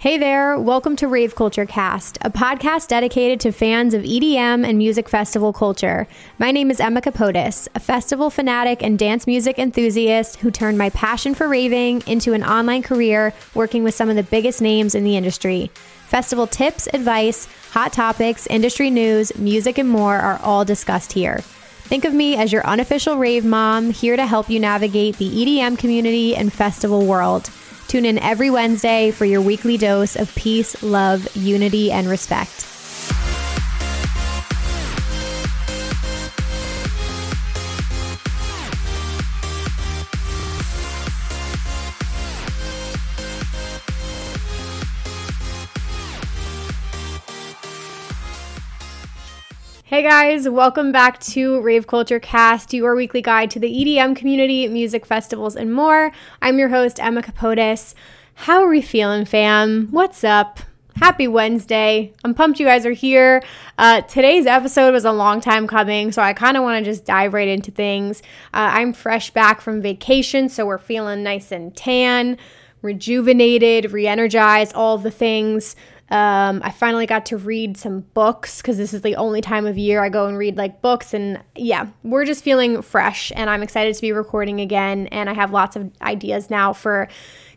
Hey there, welcome to Rave Culture Cast, a podcast dedicated to fans of EDM and music festival culture. My name is Emma Capotis, a festival fanatic and dance music enthusiast who turned my passion for raving into an online career working with some of the biggest names in the industry. Festival tips, advice, hot topics, industry news, music, and more are all discussed here. Think of me as your unofficial rave mom, here to help you navigate the EDM community and festival world. Tune in every Wednesday for your weekly dose of peace, love, unity, and respect. Hey guys, welcome back to Rave Culture Cast, your weekly guide to the EDM community, music festivals, and more. I'm your host, Emma Capotis. How are we feeling, fam? What's up? Happy Wednesday. I'm pumped you guys are here. Uh, today's episode was a long time coming, so I kind of want to just dive right into things. Uh, I'm fresh back from vacation, so we're feeling nice and tan, rejuvenated, re energized, all the things. Um, I finally got to read some books because this is the only time of year I go and read like books. And yeah, we're just feeling fresh, and I'm excited to be recording again. And I have lots of ideas now for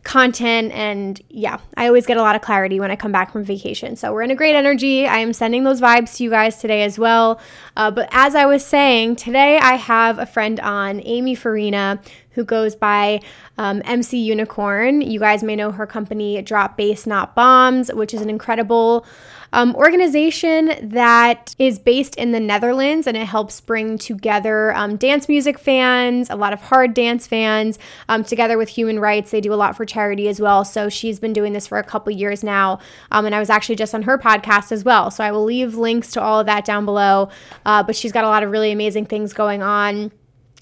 content. And yeah, I always get a lot of clarity when I come back from vacation. So we're in a great energy. I am sending those vibes to you guys today as well. Uh, but as I was saying, today I have a friend on, Amy Farina, who goes by um, MC Unicorn. You guys may know her company, Drop Bass Not Bombs, which is an incredible um, organization that is based in the Netherlands and it helps bring together um, dance music fans, a lot of hard dance fans, um, together with human rights. They do a lot for charity as well. So she's been doing this for a couple years now. Um, and I was actually just on her podcast as well. So I will leave links to all of that down below. Uh, but she's got a lot of really amazing things going on.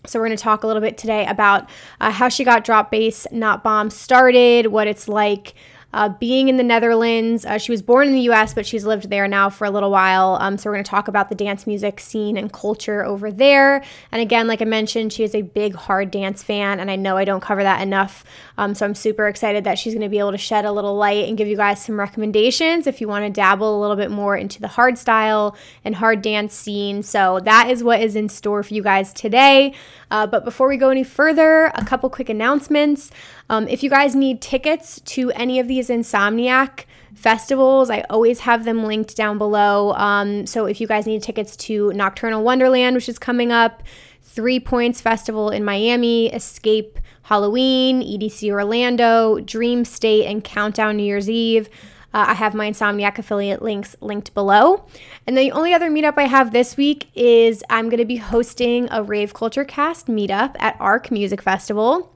So, we're going to talk a little bit today about uh, how she got Drop Bass Not Bomb started, what it's like uh, being in the Netherlands. Uh, she was born in the US, but she's lived there now for a little while. Um, so we're going to talk about the dance music scene and culture over there. And again, like I mentioned, she is a big hard dance fan, and I know I don't cover that enough. Um, so I'm super excited that she's going to be able to shed a little light and give you guys some recommendations if you want to dabble a little bit more into the hard style and hard dance scene. So that is what is in store for you guys today. Uh, but before we go any further, a couple quick announcements. Um, if you guys need tickets to any of these Insomniac festivals, I always have them linked down below. Um, so if you guys need tickets to Nocturnal Wonderland, which is coming up, Three Points Festival in Miami, Escape Halloween, EDC Orlando, Dreamstate, and Countdown New Year's Eve. Uh, I have my Insomniac affiliate links linked below. And the only other meetup I have this week is I'm going to be hosting a Rave Culture Cast meetup at ARC Music Festival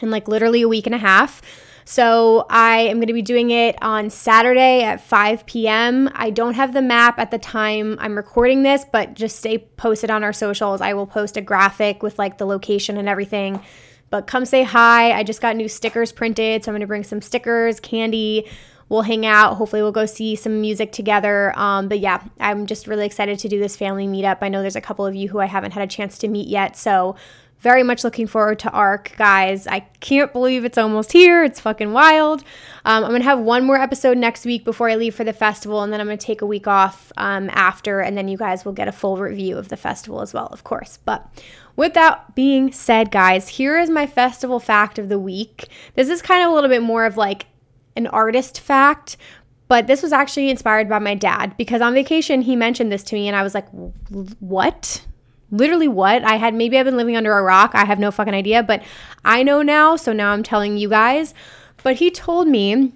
in like literally a week and a half. So I am going to be doing it on Saturday at 5 p.m. I don't have the map at the time I'm recording this, but just stay posted on our socials. I will post a graphic with like the location and everything. But come say hi. I just got new stickers printed, so I'm going to bring some stickers, candy, we'll hang out. Hopefully, we'll go see some music together. Um, but yeah, I'm just really excited to do this family meetup. I know there's a couple of you who I haven't had a chance to meet yet. So, very much looking forward to ARC, guys. I can't believe it's almost here. It's fucking wild. Um, I'm going to have one more episode next week before I leave for the festival, and then I'm going to take a week off um, after, and then you guys will get a full review of the festival as well, of course. But with that being said, guys, here is my festival fact of the week. This is kind of a little bit more of like an artist fact, but this was actually inspired by my dad because on vacation he mentioned this to me and I was like, "What?" Literally what? I had maybe I've been living under a rock. I have no fucking idea, but I know now, so now I'm telling you guys. But he told me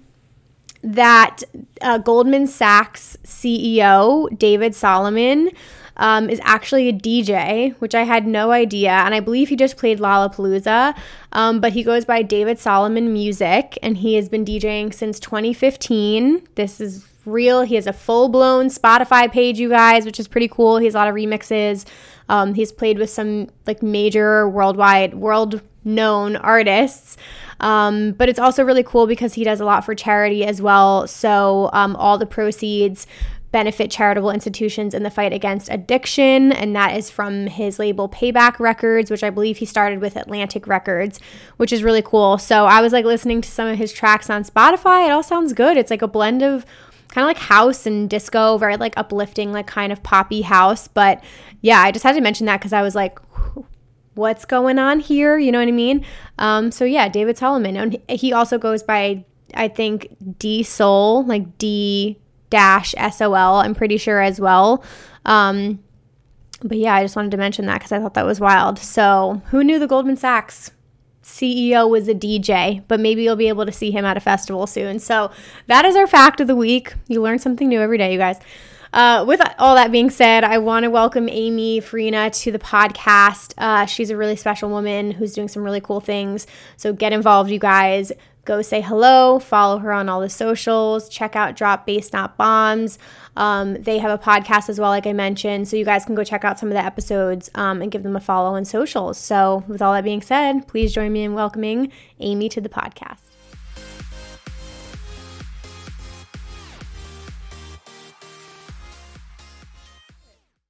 that uh, Goldman Sachs CEO David Solomon um, is actually a DJ, which I had no idea. And I believe he just played Lollapalooza. Um, but he goes by David Solomon Music, and he has been DJing since 2015. This is real. He has a full blown Spotify page, you guys, which is pretty cool. He has a lot of remixes. Um, he's played with some like major worldwide, world known artists. Um, but it's also really cool because he does a lot for charity as well. So um, all the proceeds benefit charitable institutions in the fight against addiction. And that is from his label Payback Records, which I believe he started with Atlantic Records, which is really cool. So I was like listening to some of his tracks on Spotify. It all sounds good. It's like a blend of kind of like house and disco, very like uplifting, like kind of poppy house. But yeah, I just had to mention that because I was like, what's going on here? You know what I mean? Um, so yeah, David Solomon. And he also goes by, I think, D-Sol, like D dash SOL, I'm pretty sure as well. Um, but yeah, I just wanted to mention that because I thought that was wild. So, who knew the Goldman Sachs CEO was a DJ, but maybe you'll be able to see him at a festival soon. So, that is our fact of the week. You learn something new every day, you guys. Uh, with all that being said, I want to welcome Amy Farina to the podcast. Uh, she's a really special woman who's doing some really cool things. So get involved, you guys go say hello, follow her on all the socials, check out Drop Bass Not Bombs. Um, they have a podcast as well, like I mentioned, so you guys can go check out some of the episodes um, and give them a follow on socials. So, with all that being said, please join me in welcoming Amy to the podcast.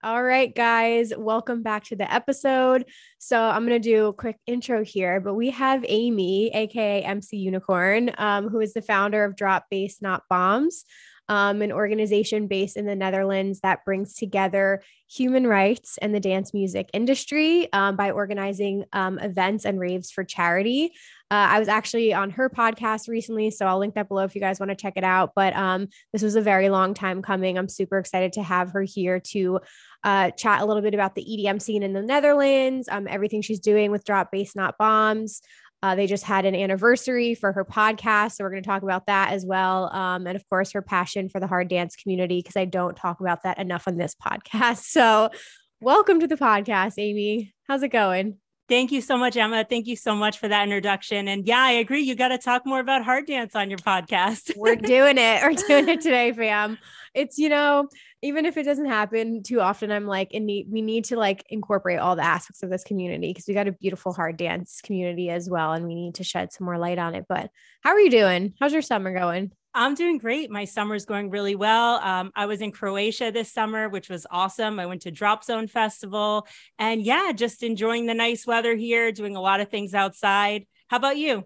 All right, guys, welcome back to the episode. So, I'm going to do a quick intro here, but we have Amy, aka MC Unicorn, um, who is the founder of Drop Bass Not Bombs. Um, an organization based in the Netherlands that brings together human rights and the dance music industry um, by organizing um, events and raves for charity. Uh, I was actually on her podcast recently, so I'll link that below if you guys want to check it out. But um, this was a very long time coming. I'm super excited to have her here to uh, chat a little bit about the EDM scene in the Netherlands, um, everything she's doing with Drop Bass Not Bombs. Uh, they just had an anniversary for her podcast. So we're going to talk about that as well. Um, and of course, her passion for the hard dance community, because I don't talk about that enough on this podcast. So welcome to the podcast, Amy. How's it going? Thank you so much, Emma. Thank you so much for that introduction. And yeah, I agree. You got to talk more about hard dance on your podcast. We're doing it. We're doing it today, fam. It's, you know, even if it doesn't happen too often, I'm like, and we need to like incorporate all the aspects of this community because we got a beautiful hard dance community as well. And we need to shed some more light on it. But how are you doing? How's your summer going? I'm doing great. My summer's going really well. Um, I was in Croatia this summer, which was awesome. I went to Drop Zone Festival and yeah, just enjoying the nice weather here, doing a lot of things outside. How about you?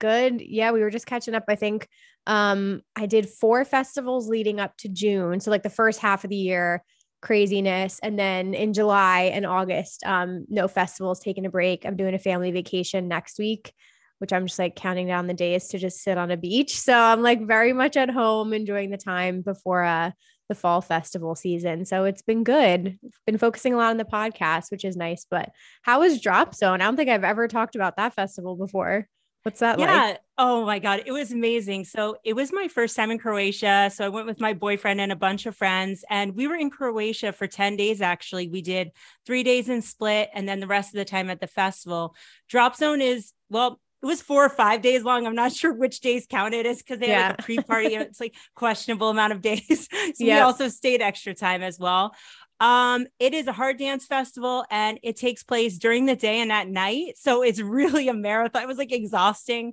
Good. Yeah, we were just catching up. I think um, I did four festivals leading up to June. So, like the first half of the year, craziness. And then in July and August, um, no festivals, taking a break. I'm doing a family vacation next week which I'm just like counting down the days to just sit on a beach. So I'm like very much at home enjoying the time before uh, the fall festival season. So it's been good. Been focusing a lot on the podcast, which is nice. But how was Drop Zone? I don't think I've ever talked about that festival before. What's that yeah. like? Oh my God. It was amazing. So it was my first time in Croatia. So I went with my boyfriend and a bunch of friends, and we were in Croatia for 10 days. Actually, we did three days in Split and then the rest of the time at the festival. Drop Zone is, well, it was four or five days long. I'm not sure which days counted as because they yeah. had like a pre-party. it's like questionable amount of days. so yep. we also stayed extra time as well. Um, it is a hard dance festival and it takes place during the day and at night. So it's really a marathon. It was like exhausting.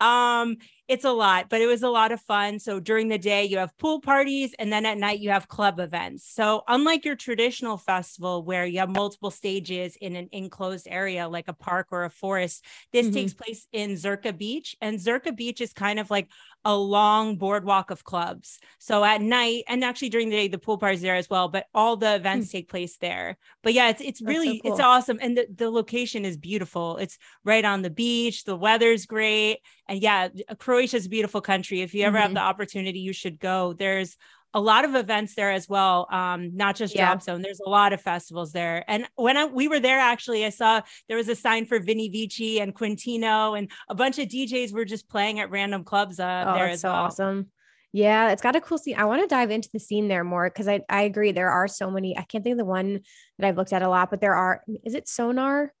Um, it's a lot, but it was a lot of fun. So during the day, you have pool parties, and then at night, you have club events. So, unlike your traditional festival where you have multiple stages in an enclosed area like a park or a forest, this mm-hmm. takes place in Zrće Beach. And Zrće Beach is kind of like a long boardwalk of clubs. So at night, and actually during the day, the pool party is there as well, but all the events mm-hmm. take place there. But yeah, it's it's really so cool. it's awesome. And the, the location is beautiful. It's right on the beach, the weather's great. And yeah, Croatia is a beautiful country. If you ever mm-hmm. have the opportunity, you should go. There's a lot of events there as well. Um, not just yeah. Drop Zone. There's a lot of festivals there. And when I, we were there, actually, I saw there was a sign for Vini Vici and Quintino, and a bunch of DJs were just playing at random clubs uh, oh, there as so well. Awesome. Yeah, it's got a cool scene. I want to dive into the scene there more because I, I agree. There are so many. I can't think of the one that I've looked at a lot, but there are. Is it Sonar?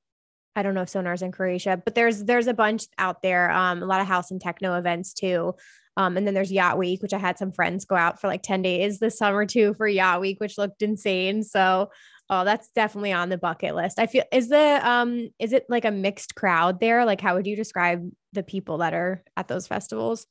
I don't know if Sonar's in Croatia, but there's there's a bunch out there. Um, a lot of house and techno events too. Um, and then there's Yacht Week, which I had some friends go out for like 10 days this summer too for Yacht Week, which looked insane. So oh, that's definitely on the bucket list. I feel is the um is it like a mixed crowd there? Like how would you describe the people that are at those festivals?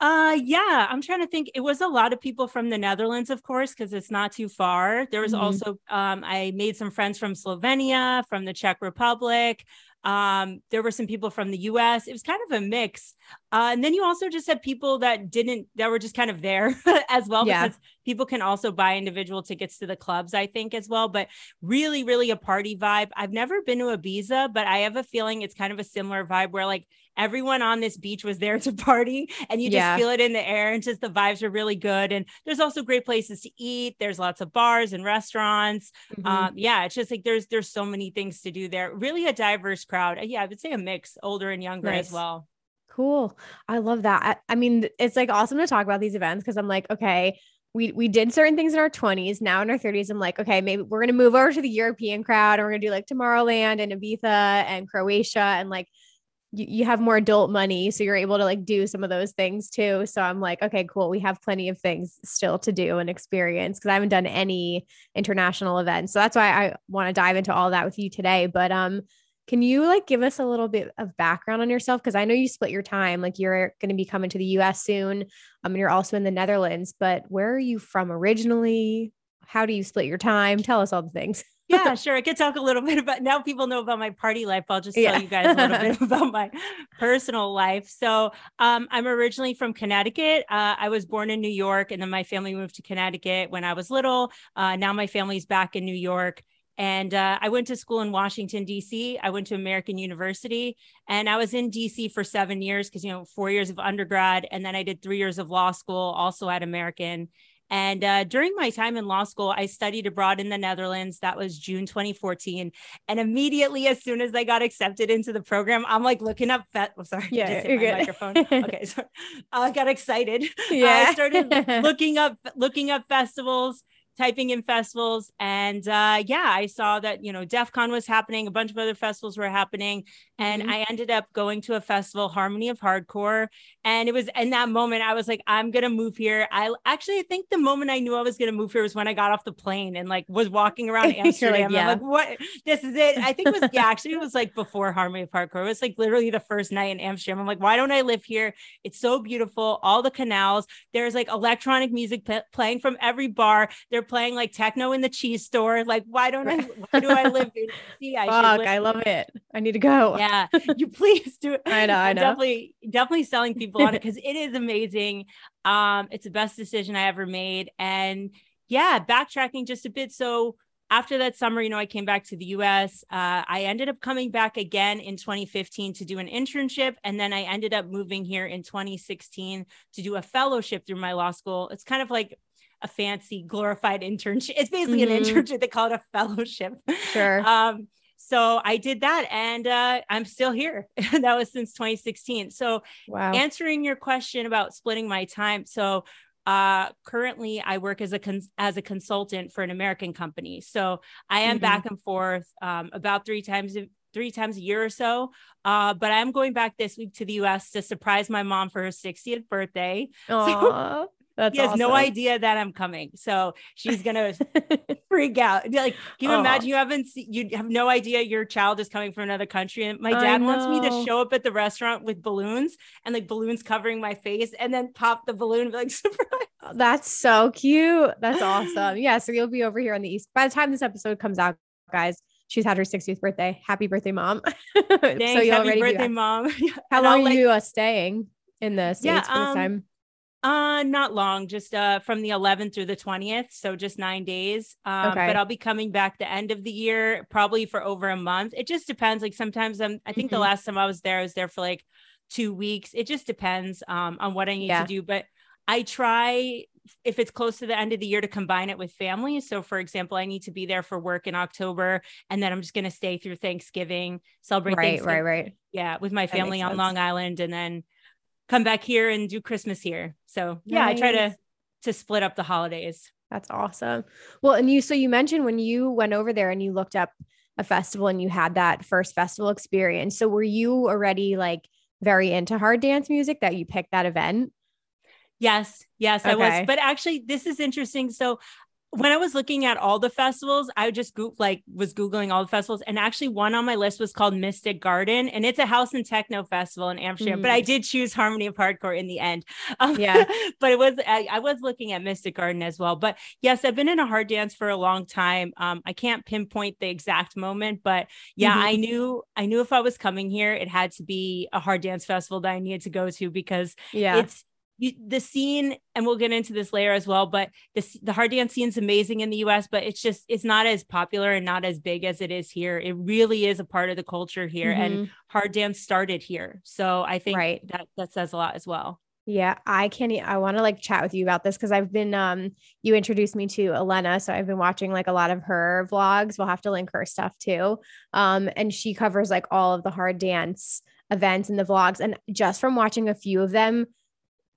Uh yeah, I'm trying to think. It was a lot of people from the Netherlands, of course, because it's not too far. There was mm-hmm. also um, I made some friends from Slovenia, from the Czech Republic. Um, there were some people from the US. It was kind of a mix. Uh, and then you also just had people that didn't, that were just kind of there as well, yeah. because people can also buy individual tickets to the clubs, I think, as well. But really, really a party vibe. I've never been to Ibiza, but I have a feeling it's kind of a similar vibe where like everyone on this beach was there to party and you just yeah. feel it in the air and just the vibes are really good. And there's also great places to eat. There's lots of bars and restaurants. Mm-hmm. Um, yeah, it's just like there's there's so many things to do there. Really a diverse crowd. Yeah, I would say a mix, older and younger nice. as well. Cool. I love that. I, I mean, it's like awesome to talk about these events because I'm like, okay, we we did certain things in our 20s. Now in our 30s, I'm like, okay, maybe we're gonna move over to the European crowd and we're gonna do like Tomorrowland and Ibiza and Croatia and like you, you have more adult money so you're able to like do some of those things too so i'm like okay cool we have plenty of things still to do and experience because i haven't done any international events so that's why i want to dive into all that with you today but um can you like give us a little bit of background on yourself? Because I know you split your time, like you're going to be coming to the US soon. Um, and you're also in the Netherlands, but where are you from originally? How do you split your time? Tell us all the things. yeah, sure. I could talk a little bit about now people know about my party life. I'll just yeah. tell you guys a little bit about my personal life. So um, I'm originally from Connecticut. Uh, I was born in New York and then my family moved to Connecticut when I was little. Uh, now my family's back in New York. And uh, I went to school in Washington, D.C. I went to American University and I was in D.C. for seven years because, you know, four years of undergrad. And then I did three years of law school, also at American. And uh, during my time in law school, I studied abroad in the Netherlands. That was June 2014. And immediately, as soon as I got accepted into the program, I'm like looking up. Fe- oh, sorry, yeah, you're good. microphone. okay, so I got excited. Yeah, I started looking up looking up festivals typing in festivals and uh, yeah i saw that you know Defqon was happening a bunch of other festivals were happening and mm-hmm. i ended up going to a festival harmony of hardcore and it was in that moment i was like i'm gonna move here i actually i think the moment i knew i was gonna move here was when i got off the plane and like was walking around amsterdam like, yeah. i'm like what this is it i think it was yeah actually it was like before harmony of hardcore it was like literally the first night in amsterdam i'm like why don't i live here it's so beautiful all the canals there's like electronic music p- playing from every bar they're playing like techno in the cheese store. Like, why don't I? Why do I live in DC? I Fuck, I love it. I need to go. Yeah, you please do. I know. I know. Definitely, definitely selling people on it because it is amazing. Um, it's the best decision I ever made, and yeah, backtracking just a bit. So after that summer, you know, I came back to the US. Uh, I ended up coming back again in 2015 to do an internship. And then I ended up moving here in 2016 to do a fellowship through my law school. It's kind of like a fancy glorified internship. It's basically mm-hmm. an internship. They call it a fellowship. Sure. Um, so I did that and uh, I'm still here. that was since 2016. So wow. answering your question about splitting my time. So uh, currently I work as a cons- as a consultant for an American company. So I am mm-hmm. back and forth um, about three times three times a year or so. Uh, but I'm going back this week to the US to surprise my mom for her 60th birthday. Aww. So that's he has awesome. no idea that I'm coming. So she's gonna freak out. Like, can you oh. imagine you haven't seen, you have no idea your child is coming from another country. And my dad wants me to show up at the restaurant with balloons and like balloons covering my face and then pop the balloon like surprise. That's so cute. That's awesome. Yeah. So you'll be over here on the east. By the time this episode comes out, guys, she's had her 60th birthday. Happy birthday, mom. Thanks, so you happy birthday, mom. How long are you uh, staying in the States yeah, for this um, time? Uh, not long, just uh from the 11th through the 20th, so just nine days. Um, okay. but I'll be coming back the end of the year, probably for over a month. It just depends. Like sometimes I'm. I think mm-hmm. the last time I was there, I was there for like two weeks. It just depends um on what I need yeah. to do, but I try if it's close to the end of the year to combine it with family. So, for example, I need to be there for work in October, and then I'm just going to stay through Thanksgiving, celebrate right, Thanksgiving, right, right. Yeah, with my family on Long Island, and then come back here and do Christmas here. So yeah, nice. I try to to split up the holidays. That's awesome. Well, and you so you mentioned when you went over there and you looked up a festival and you had that first festival experience. So were you already like very into hard dance music that you picked that event? Yes, yes, okay. I was. But actually, this is interesting. So when I was looking at all the festivals, I just go- like was googling all the festivals, and actually one on my list was called Mystic Garden, and it's a house and techno festival in Amsterdam. Mm. But I mm. did choose Harmony of Hardcore in the end. Um, yeah, but it was I, I, was looking at Mystic Garden as well. But yes, I've been in a hard dance for a long time. Um, I can't pinpoint the exact moment, but yeah, mm-hmm. I knew I knew if I was coming here, it had to be a hard dance festival that I needed to go to because yeah, it's you, the scene, and we'll get into this later as well, but the, the hard dance scene is amazing in the US, but it's just, it's not as popular and not as big as it is here. It really is a part of the culture here mm-hmm. and hard dance started here. So I think right. that, that says a lot as well. Yeah, I can't. I want to like chat with you about this because I've been. Um, you introduced me to Elena, so I've been watching like a lot of her vlogs. We'll have to link her stuff too. Um, and she covers like all of the hard dance events and the vlogs. And just from watching a few of them,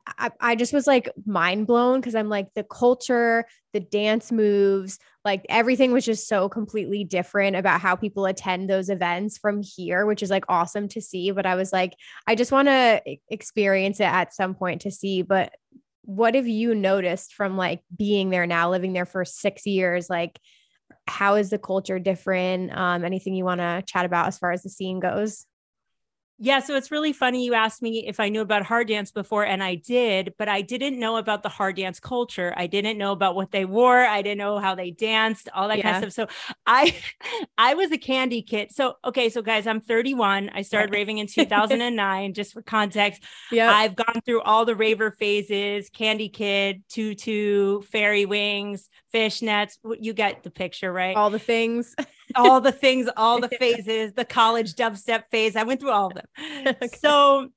I, I just was like mind blown because I'm like the culture, the dance moves, like everything was just so completely different about how people attend those events from here, which is like awesome to see. But I was like, I just want to experience it at some point to see. But what have you noticed from like being there now, living there for six years? Like, how is the culture different? Um, anything you want to chat about as far as the scene goes? Yeah, so it's really funny. You asked me if I knew about hard dance before, and I did, but I didn't know about the hard dance culture. I didn't know about what they wore. I didn't know how they danced, all that yeah. kind of stuff. So I, I was a candy kid. So okay, so guys, I'm 31. I started raving in 2009. just for context, yeah, I've gone through all the raver phases: candy kid, tutu, fairy wings, fishnets. You get the picture, right? All the things. all the things, all the phases, the college dubstep phase. I went through all of them. Okay. So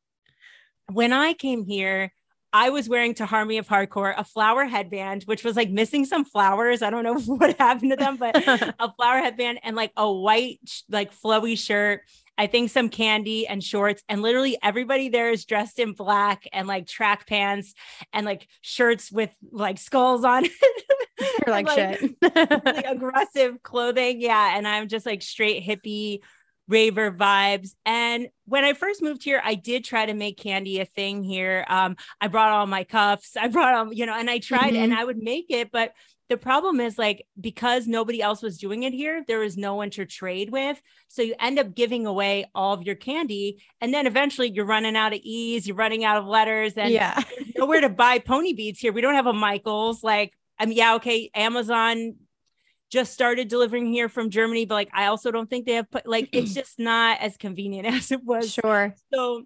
when I came here, I was wearing to Harmony of Hardcore a flower headband, which was like missing some flowers. I don't know what happened to them, but a flower headband and like a white, like flowy shirt. I think some candy and shorts, and literally everybody there is dressed in black and like track pants and like shirts with like skulls on. You're like, like shit. like aggressive clothing. Yeah. And I'm just like straight hippie raver vibes. And when I first moved here, I did try to make candy a thing here. Um, I brought all my cuffs, I brought all, you know, and I tried mm-hmm. and I would make it, but the problem is like because nobody else was doing it here, there was no one to trade with. So you end up giving away all of your candy. And then eventually you're running out of ease, you're running out of letters, and yeah, nowhere to buy pony beads here. We don't have a Michaels. Like, I mean, yeah, okay, Amazon just started delivering here from Germany, but like I also don't think they have put like it's just not as convenient as it was. Sure. So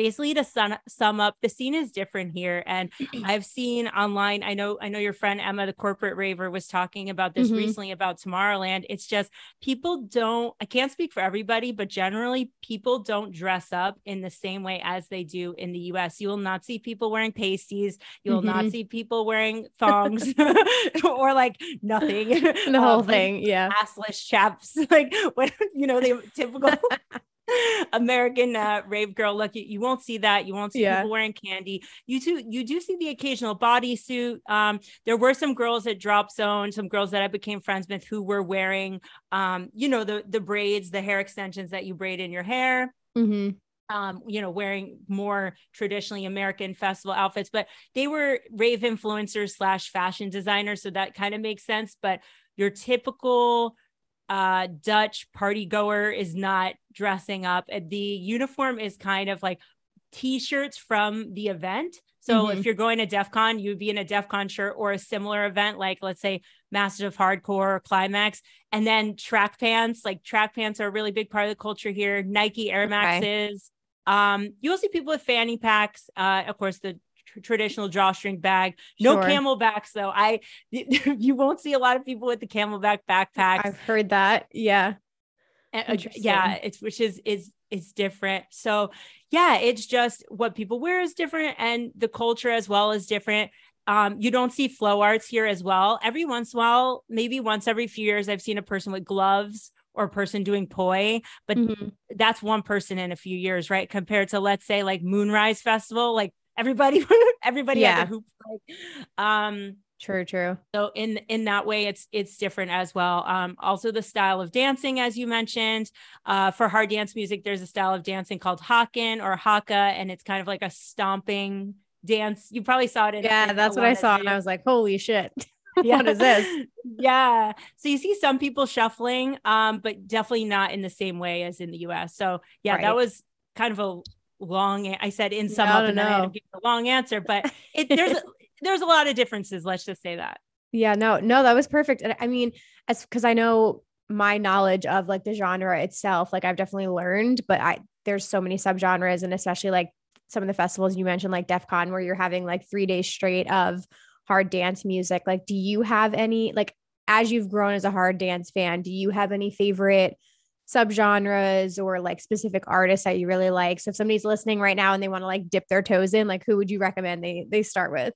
basically to sum, sum up the scene is different here. And i've seen online i know i know your friend emma the corporate raver was talking about this mm-hmm. recently about tomorrowland. It's just people don't i can't speak for everybody but generally people don't dress up in the same way as they do in the us you will not see people wearing pasties. You will mm-hmm. not see people wearing thongs or like nothing. The whole um, thing like yeah. assless chaps like what you know the typical American uh, rave girl look. You, you won't see that. You won't see yeah. people wearing candy. You do you do see the occasional bodysuit. Um, there were some girls at Drop Zone, some girls that I became friends with who were wearing, um, you know, the the braids, the hair extensions that you braid in your hair. Mm-hmm. Um, you know, wearing more traditionally American festival outfits, but they were rave influencers slash fashion designers, so that kind of makes sense. But your typical uh, Dutch party goer is not dressing up. The uniform is kind of like t-shirts from the event. So mm-hmm. if you're going to Defqon, you'd be in a Defqon shirt or a similar event, like let's say Masters of Hardcore or Climax, and then track pants. Like track pants are a really big part of the culture here. Nike Air Maxes. Okay. Um, you'll see people with fanny packs. Uh, of course, the traditional drawstring bag. No sure. CamelBaks though. I you won't see a lot of people with the CamelBak backpacks. I've heard that. Yeah. And, uh, yeah, it's which is is is different. So yeah, it's just what people wear is different and the culture as well is different. Um, you don't see flow arts here as well. Every once in a while, maybe once every few years, I've seen a person with gloves or a person doing poi, but mm-hmm. that's one person in a few years, right? Compared to let's say like Moonrise Festival, like everybody everybody yeah. had hoop um true true so in in that way it's it's different as well um also the style of dancing as you mentioned uh for hard dance music there's a style of dancing called hakken or haka and it's kind of like a stomping dance you probably saw it in yeah that's what i saw and i was like holy shit yeah. what is this? Yeah. So you see some people shuffling, um, but definitely not in the same way as in the US. So yeah, right. that was kind of a long I said in some up and I a long answer, but it there's a, there's a lot of differences, let's just say that. Yeah, no, no, that was perfect. And I mean, as because I know my knowledge of like the genre itself, like I've definitely learned, but I there's so many subgenres and especially like some of the festivals you mentioned, like Defqon, where you're having like three days straight of hard dance music. Like, do you have any, like, as you've grown as a hard dance fan, do you have any favorite subgenres or like specific artists that you really like? So if somebody's listening right now and they want to like dip their toes in, like, who would you recommend they they start with?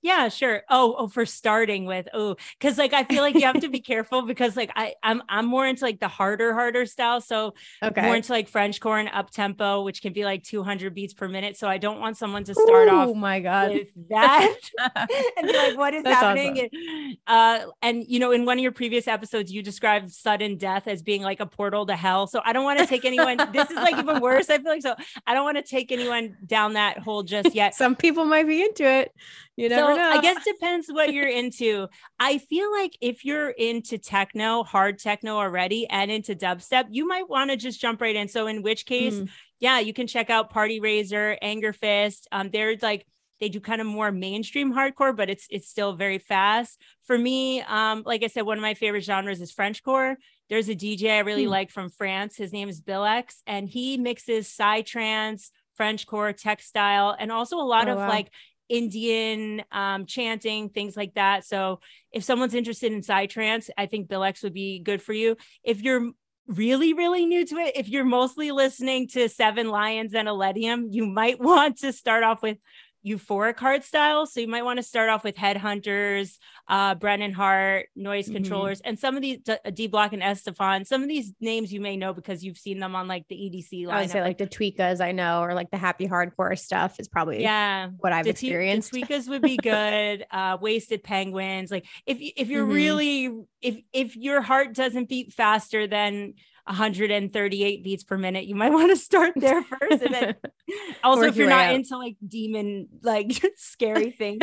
Yeah, sure. Oh, oh, for starting with, oh, because like I feel like you have to be careful because like I I'm I'm more into like the harder, harder style. So okay. more into like Frenchcore and up tempo, which can be like 200 beats per minute. So I don't want someone to start Ooh, off. Oh my god, with that and be like, what is That's happening? Awesome. And, uh, and you know, in one of your previous episodes, you described Svdden Death as being like a portal to hell. So I don't want to take anyone. this is like even worse. I feel like so. I don't want to take anyone down that hole just yet. Some people might be into it. You know. so I guess depends what you're into. I feel like if you're into techno, hard techno already, and into dubstep, you might want to just jump right in. So in which case, mm. yeah, you can check out Partyraiser, Anger Fist. Um, they're like they do kind of more mainstream hardcore, but it's it's still very fast. For me, um, like I said, one of my favorite genres is Frenchcore. There's a DJ I really mm. like from France. His name is Billx, and he mixes psytrance, Frenchcore, tekstyle, and also a lot oh, of wow. like Indian um, chanting, things like that. So if someone's interested in psytrance, I think Billx would be good for you. If you're really, really new to it, if you're mostly listening to Seven Lions and Illenium, you might want to start off with euphoric hard style. So you might want to start off with Headhunterz, uh, Brennan Heart, Noise mm-hmm. Controllers, and some of these D-, Block and S-te-Fan. Some of these names you may know because you've seen them on like the EDC line. I would say like the Tweekaz, I know, or like the happy hardcore stuff is probably yeah what I've the experienced. The Tweekaz would be good. uh, Wasted Penguinz. Like if if you're mm-hmm. really if if your heart doesn't beat faster than 138 beats per minute, you might want to start there first. And then also, if you're not out. into like demon, like scary things,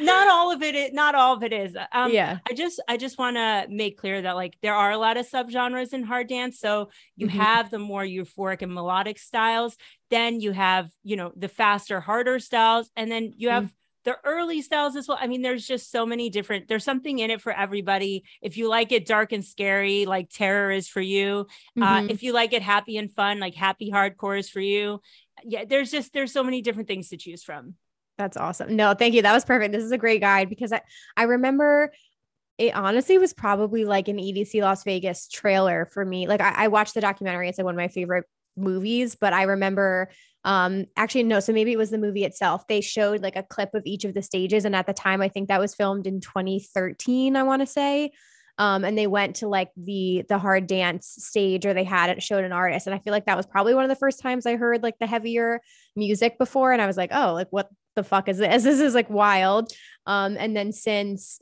not all of it is, not all of it is. Um, yeah. I just, I just want to make clear that like there are a lot of subgenres in hard dance. So you mm-hmm. have the more euphoric and melodic styles. Then you have, you know, the faster, harder styles. And then you have, mm-hmm the early styles as well. I mean, there's just so many different, there's something in it for everybody. If you like it dark and scary, like terror is for you. Uh, mm-hmm. Uh, if you like it happy and fun, like happy hardcore is for you. Yeah, there's just, there's so many different things to choose from. That's awesome. No, thank you. That was perfect. This is a great guide because I, I remember it honestly was probably like an EDC Las Vegas trailer for me. Like I, I watched the documentary. It's like one of my favorite movies, but I remember um actually no so maybe it was the movie itself. They showed like a clip of each of the stages and at the time i think that was filmed in 2013 i want to say. Um and they went to like the the hard dance stage or they had it showed an artist and i feel like that was probably one of the first times i heard like the heavier music before and i was like oh like what the fuck is this? This is like wild. Um and then since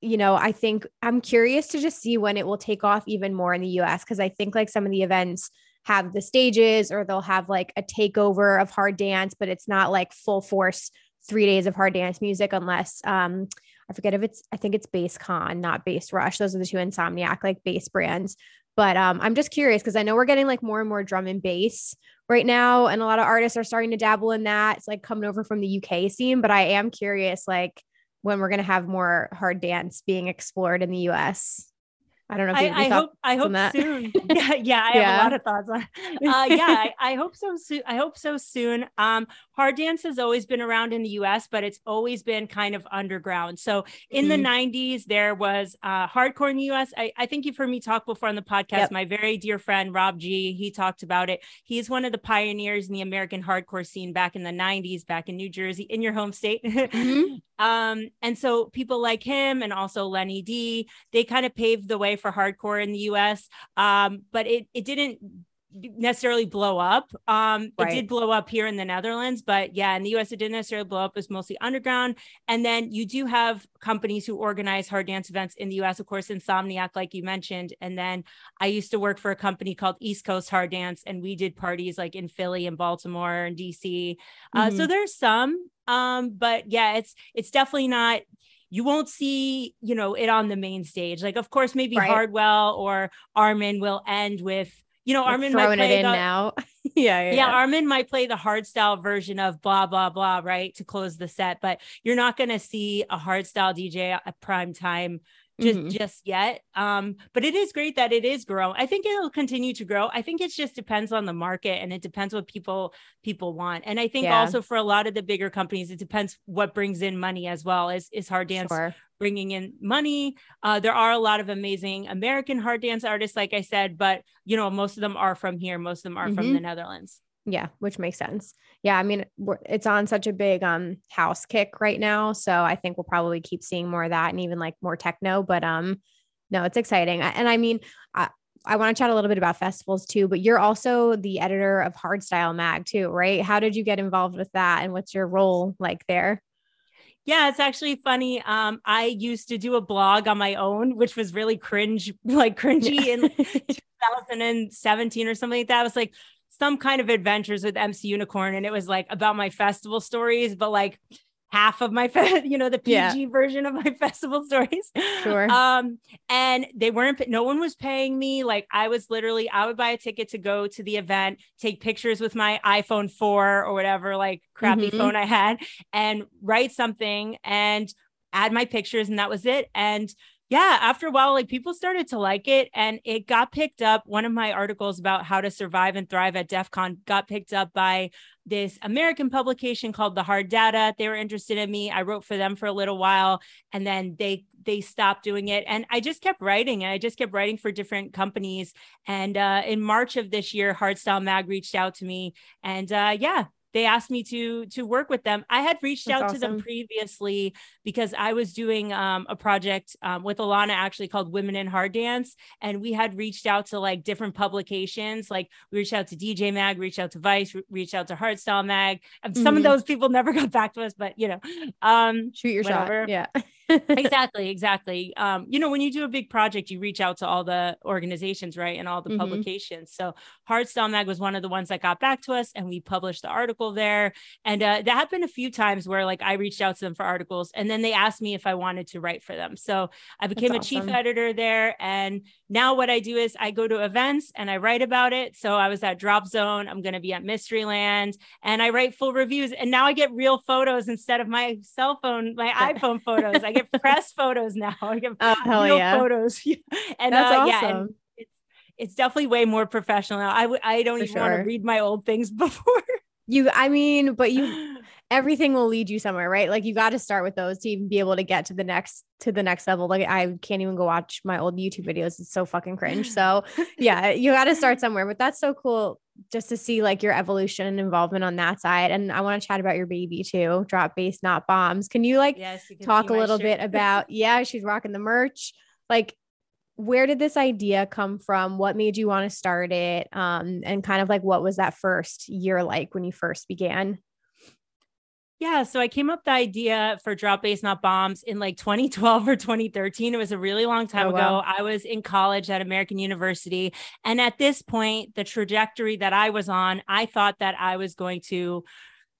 you know i think i'm curious to just see when it will take off even more in the us because i think like some of the events have the stages or they'll have like a takeover of hard dance, but it's not like full force three days of hard dance music unless um I forget if it's I think it's Basscon, not Bassrush. Those are the two Insomniac like bass brands. But um, I'm just curious because I know we're getting like more and more drum and bass right now, and a lot of artists are starting to dabble in that. It's like coming over from the UK scene, but I am curious like when we're gonna have more hard dance being explored in the US. I don't know. If I, I hope. I hope soon. yeah, yeah. I yeah. have a lot of thoughts on. Uh, yeah, I, I, hope so soon. I hope so soon. Um, hard dance has always been around in the U.S., but it's always been kind of underground. So in mm-hmm. the '90s, there was uh, hardcore in the U.S. I, I, think you've heard me talk before on the podcast. Yep. My very dear friend Rob G. He talked about it. He's one of the pioneers in the American hardcore scene back in the '90s, back in New Jersey, in your home state. mm-hmm. um, and so people like him and also Lenny Dee. They kind of paved the way for hardcore in the US. Um, but it it didn't necessarily blow up. Um, right. It did blow up here in the Netherlands, but yeah, in the US, it didn't necessarily blow up. It was mostly underground. And then you do have companies who organize hard dance events in the US, of course, Insomniac, like you mentioned. And then I used to work for a company called East Coast Hard Dance, and we did parties like in Philly and Baltimore and DC. Uh, mm-hmm. So there's some, um, but yeah, it's it's definitely not you won't see, you know, it on the main stage. Like, of course, maybe Right. Hardwell or Armin will end with, you know, Like Armin might play the, now. yeah, yeah, yeah, Armin might play the hard style version of blah blah blah, right, to close the set, but you're not going to see a hard style DJ at prime time just Mhm. just yet. Um, but it is great that it is growing. I think it'll continue to grow. I think it just depends on the market and it depends what people people want. And I think Yeah. also for a lot of the bigger companies, it depends what brings in money as well. Is is hard dance Sure. bringing in money. Uh, there are a lot of amazing American hard dance artists, like I said, but you know, most of them are from here. Most of them are Mhm. from the Netherlands. Yeah, which makes sense. Yeah, I mean, it's on such a big um house kick right now, so I think we'll probably keep seeing more of that and even like more techno. But um, no, it's exciting. And I mean, I I want to chat a little bit about festivals too. But you're also the editor of Hardstyle Mag too, right? How did you get involved with that, and what's your role like there? Yeah, it's actually funny. Um, I used to do a blog on my own, which was really cringe, like cringy in 2017 or something like that. It was like some kind of adventures with MC Unicorn, and it was like about my festival stories, but like half of my, fe- you know, the PG Yeah. version of my festival stories. Sure. Um, and they weren't, no one was paying me. Like I was literally, I would buy a ticket to go to the event, take pictures with my iPhone 4 or whatever, like crappy Mhm. phone I had, and write something and add my pictures, and that was it. And yeah, after a while, like people started to like it and it got picked up. One of my articles about how to survive and thrive at Defqon got picked up by this American publication called The Hard Data. They were interested in me. I wrote for them for a little while and then they they stopped doing it and I just kept writing and I just kept writing for different companies. And uh, in March of this year, Hardstyle Mag reached out to me and uh, yeah, they asked me to to work with them. I had reached That's out to them previously because I was doing um, a project um, with Alana actually called Women in Hard Dance, and we had reached out to like different publications. Like we reached out to DJ Mag, reached out to Vice, re- reached out to Hardstyle Mag. Some Mhm. of those people never got back to us, but you know, um, Shoot your whatever. shot. Yeah. exactly, exactly. Um, you know, when you do a big project, you reach out to all the organizations, right, and all the Mhm. publications. So Hardstyle Mag was one of the ones that got back to us, and we published the article there. And uh, that happened a few times where like I reached out to them for articles, and then they asked me if I wanted to write for them. So I became a chief editor there, and now what I do is I go to events and I write about it. So I was at Drop Zone. I'm going to be at Mysteryland, and I write full reviews. And now I get real photos instead of my cell phone, my iPhone photos. I get press photos now. I get Oh hell yeah. photos. and That's uh, yeah, and awesome. it's it's definitely way more professional now. I I don't For even want to read my old things before. You, I mean, but you everything will lead you somewhere, right? Like you got to start with those to even be able to get to the next to the next level. Like I can't even go watch my old YouTube videos. It's so fucking cringe. So yeah, you got to start somewhere. But that's so cool just to see like your evolution and involvement on that side. And I want to chat about your baby too. Drop bass, not bombs. Can you like yes, you can talk a little shirt. bit about yeah, she's rocking the merch. Like where did this idea come from? What made you want to start it? Um, and kind of like what was that first year like when you first began? Yeah, so I came up the idea for Drop Bass, Not Bombs in like 2012 or 2013. It was a really long time Oh, ago. wow. I was in college at American University. And at this point, the trajectory that I was on, I thought that I was going to,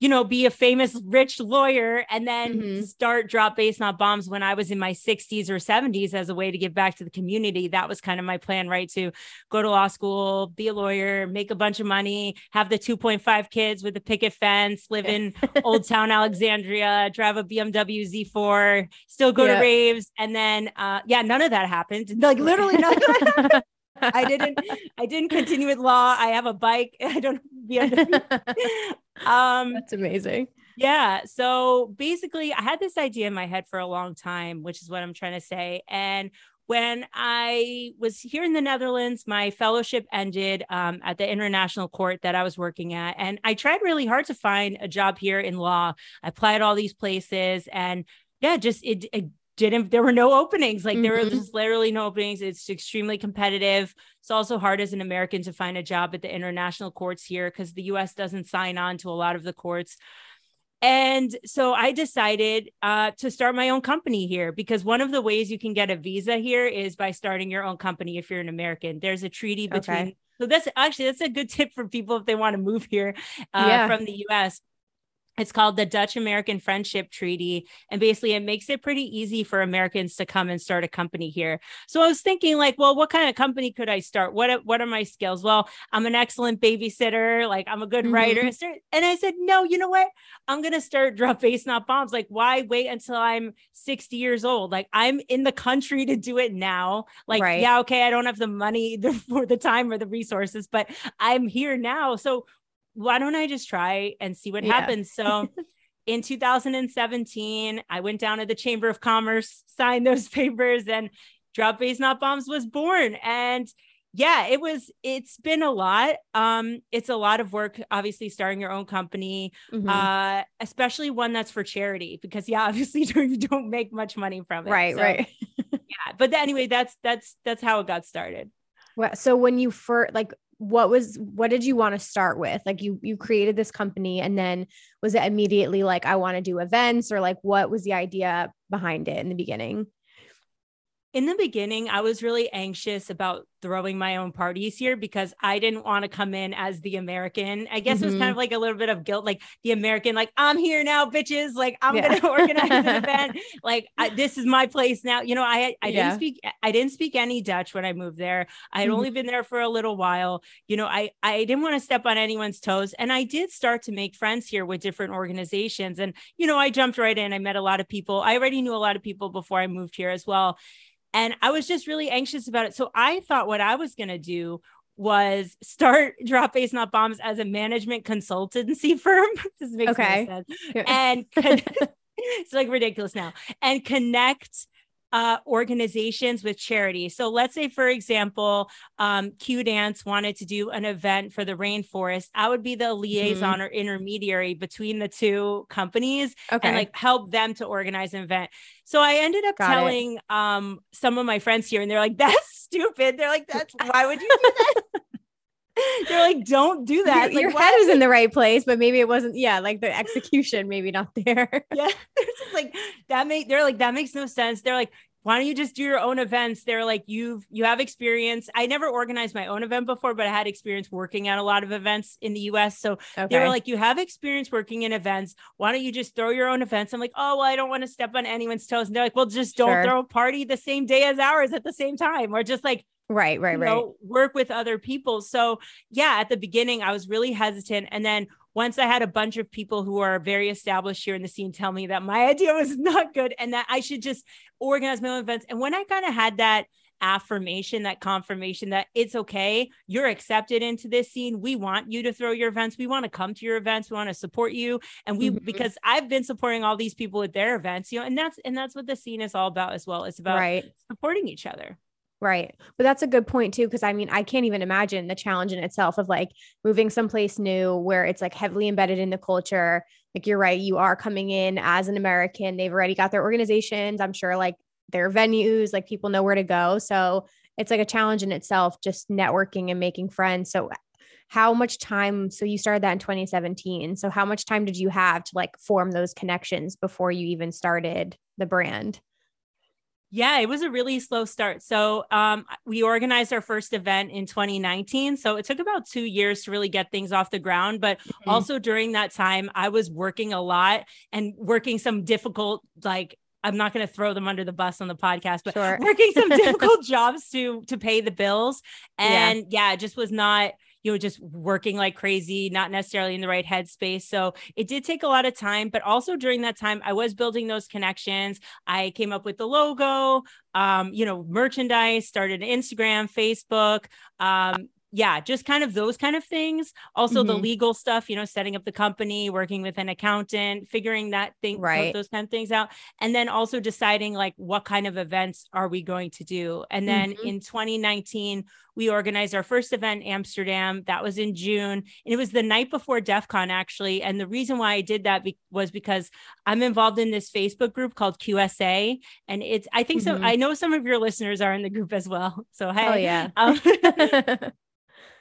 you know, be a famous rich lawyer and then Mhm. start Drop Bass Not Bombs when I was in my 60s or 70s as a way to give back to the community. That was kind of my plan, right? To go to law school, be a lawyer, make a bunch of money, have the 2.5 kids with a picket fence, live in Old Town Alexandria, drive a BMW Z4, still go Yeah. to raves. And then, uh, yeah, none of that happened. Like literally none of that happened. I didn't, I didn't continue with law. I have a bike. I don't um, That's amazing. yeah. So basically, I had this idea in my head for a long time, which is what I'm trying to say. And when I was here in the Netherlands, my fellowship ended um, at the international court that I was working at. And I tried really hard to find a job here in law. I applied all these places and yeah, just it, it didn't, there were no openings. Like there were Mhm. just literally no openings. It's extremely competitive. It's also hard as an American to find a job at the international courts here because the US doesn't sign on to a lot of the courts. And so I decided uh, to start my own company here because one of the ways you can get a visa here is by starting your own company if you're an American. There's a treaty between. Okay. So that's actually that's a good tip for people if they want to move here uh, Yeah. from the U.S. it's called the Dutch American Friendship Treaty. And basically, it makes it pretty easy for Americans to come and start a company here. So I was thinking, like, well, what kind of company could I start? What, what are my skills? Well, I'm an excellent babysitter. Like, I'm a good mm-hmm. writer. And I said, no, you know what? I'm going to start Drop Bass Not Bombs. Like, why wait until I'm 60 years old? Like, I'm in the country to do it now. Like, right. yeah, okay, I don't have the money for the time or the resources, but I'm here now. So why don't I just try and see what yeah. happens? So in 2017, I went down to the Chamber of Commerce, signed those papers, and Drop Bass Not Bombs was born. And yeah, it was, it's been a lot. Um, it's a lot of work, obviously, starting your own company, mm-hmm. uh, especially one that's for charity, because yeah, obviously you don't make much money from it. Right, so, right. yeah. But anyway, that's that's that's how it got started. Well, so when you first like what was what did you want to start with? Like you you created this company and then was it immediately like i want to do events or like what was the idea behind it in the beginning? In the beginning, I was really anxious about throwing my own parties here because I didn't want to come in as the American. I guess mm-hmm. it was kind mm-hmm. of like a little bit of guilt, like the American, like I'm here now, bitches. Like I'm yeah. gonna organize an event. Like I, this is my place now. You know, I I yeah. didn't speak I didn't speak any Dutch when I moved there. I had mm-hmm. only been there for a little while. You know, I I didn't want to step on anyone's toes, and I did start to make friends here with different organizations. And you know, I jumped right in. I met a lot of people. I already knew a lot of people before I moved here as well. And I was just really anxious about it. So I thought what I was going to do was start Drop Bass Not Bombs as a management consultancy firm. this makes okay. sense. And it's like ridiculous now. And connect uh, organizations with charity. So let's say, for example, um, Q-dance wanted to do an event for the rainforest. I would be the liaison mm-hmm. or intermediary between the two companies okay. and like help them to organize an event. So I ended up Got telling um, some of my friends here, and they're like, "That's stupid." They're like, "That's why would you do that?" They're like, don't do that. Your, like, your head was in the right place, but maybe it wasn't. Yeah, like the execution, maybe not there. yeah, like that. Make they're like that makes no sense. They're like, why don't you just do your own events? They're like, you've you have experience. I never organized my own event before, but I had experience working at a lot of events in the US. So okay. they were like, you have experience working in events. Why don't you just throw your own events? I'm like, oh well, I don't want to step on anyone's toes. And they're like, well, just don't sure. throw a party the same day as ours at the same time, or just like right right right. know, work with other people. So yeah at the beginning i was really hesitant. And then once i had a bunch of people who are very established here in the scene tell me that my idea was not good and that i should just organize my own events. And when i kind of had that affirmation that confirmation that it's okay you're accepted into this scene we want you to throw your events we want to come to your events we want to support you. And we mm-hmm. because i've been supporting all these people with their events you know and that's and that's what the scene is all about as well. It's about right. supporting each other Right. But that's a good point too. Cause I mean, I can't even imagine the challenge in itself of like moving someplace new where it's like heavily embedded in the culture. Like you're right. You are coming in as an American. They've already got their organizations. I'm sure like their venues, like people know where to go. So it's like a challenge in itself, just networking and making friends. So how much time so you started that in 2017 so how much time did you have to like form those connections before you even started the brand yeah, it was a really slow start. So um, we organized our first event in 2019. So it took about two years to really get things off the ground. But mm-hmm. also during that time, I was working a lot and working some difficult, like I'm not going to throw them under the bus on the podcast, but sure. working some difficult jobs to to pay the bills. And yeah, yeah it just was not you know, just working like crazy, not necessarily in the right headspace. So it did take a lot of time, but also during that time, I was building those connections. I came up with the logo, um, you know, merchandise, started Instagram, Facebook, um, yeah, just kind of those kind of things. Also, mm-hmm. the legal stuff, you know, setting up the company, working with an accountant, figuring that thing, right. those kind of things out. And then also deciding like what kind of events are we going to do. And then mm-hmm. in 2019, we organized our first event Amsterdam. That was in June. And it was the night before Defqon, actually. And the reason why I did that be- was because I'm involved in this Facebook group called QSA. And it's, I think mm-hmm. so. I know some of your listeners are in the group as well. So, hey. Oh, yeah. Um,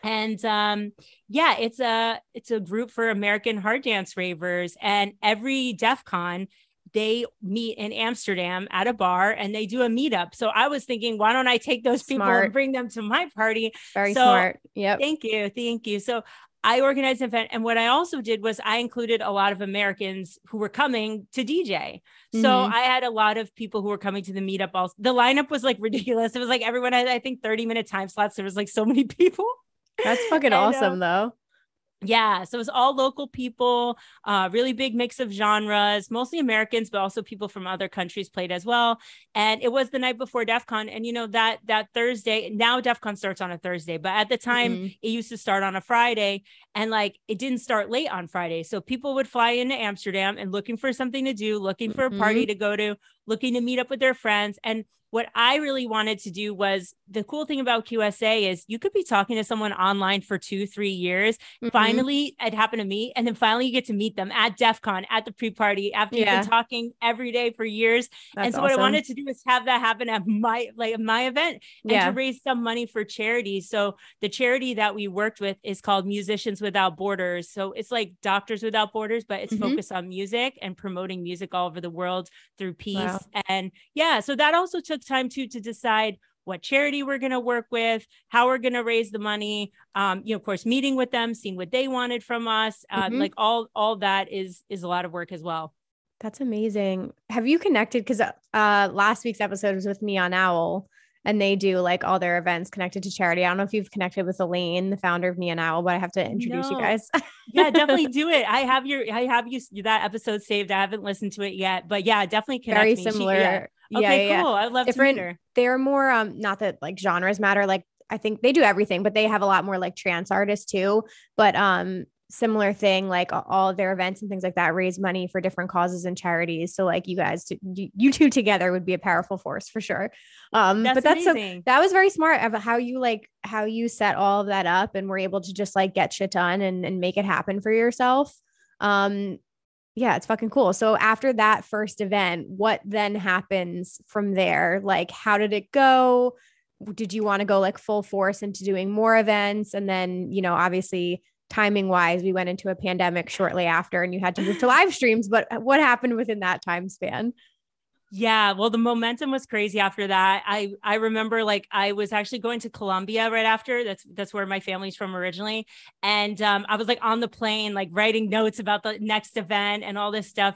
and um, yeah it's a it's a group for american hard dance ravers and every Defqon they meet in amsterdam at a bar and they do a meetup so i was thinking why don't i take those people smart. and bring them to my party very so, smart yep thank you thank you so I organized an event. And what I also did was I included a lot of Americans who were coming to DJ. So mm-hmm. I had a lot of people who were coming to the meetup. Also, the lineup was like ridiculous. It was like everyone had, I think, 30 minute time slots. There was like so many people. That's fucking awesome, though. Yeah, so it was all local people, uh, really big mix of genres, mostly Americans, but also people from other countries played as well. And it was the night before Defqon. And you know, that that Thursday, now Defqon starts on a Thursday, but at the time mm-hmm. it used to start on a Friday. And like it didn't start late on Friday. So people would fly into Amsterdam and looking for something to do, looking for a party mm-hmm. to go to, looking to meet up with their friends. And what I really wanted to do was the cool thing about QSA is you could be talking to someone online for two, three years. Mm-hmm. Finally, it happened to me. And then finally you get to meet them at Defqon, at the pre-party after yeah. you've been talking every day for years. That's and so awesome. what I wanted to do is have that happen at my like my event and yeah. to raise some money for charity. So the charity that we worked with is called Musicians Without Borders. So it's like Doctors Without Borders, but it's mm-hmm. focused on music and promoting music all over the world through peace. Wow. And yeah, so that also took time to to decide what charity we're going to work with, how we're going to raise the money. Um, you know, of course, meeting with them, seeing what they wanted from us. Uh, mm-hmm. Like all all that is is a lot of work as well. That's amazing. Have you connected? Because uh, last week's episode was with Neon Owl, and they do like all their events connected to charity. I don't know if you've connected with Elaine, the founder of Neon Owl, but I have to introduce no. you guys. yeah, definitely do it. I have your, I have you that episode saved. I haven't listened to it yet, but yeah, definitely connect. Very me. similar. She, yeah. Okay, yeah, cool. Yeah. I'd love Different, to meet her. They're more, um, not that like genres matter. Like I think they do everything, but they have a lot more like trance artists too. But um, similar thing like all their events and things like that raise money for different causes and charities. So like you guys you two together would be a powerful force for sure. Um that's but that's amazing. so that was very smart of how you like how you set all of that up and were able to just like get shit done and, and make it happen for yourself. Um yeah it's fucking cool. So after that first event what then happens from there? Like how did it go? Did you want to go like full force into doing more events? And then you know obviously timing wise, we went into a pandemic shortly after and you had to move to live streams. But what happened within that time span? Yeah, well, the momentum was crazy after that. I I remember like I was actually going to Colombia right after. That's that's where my family's from originally, and um, I was like on the plane, like writing notes about the next event and all this stuff.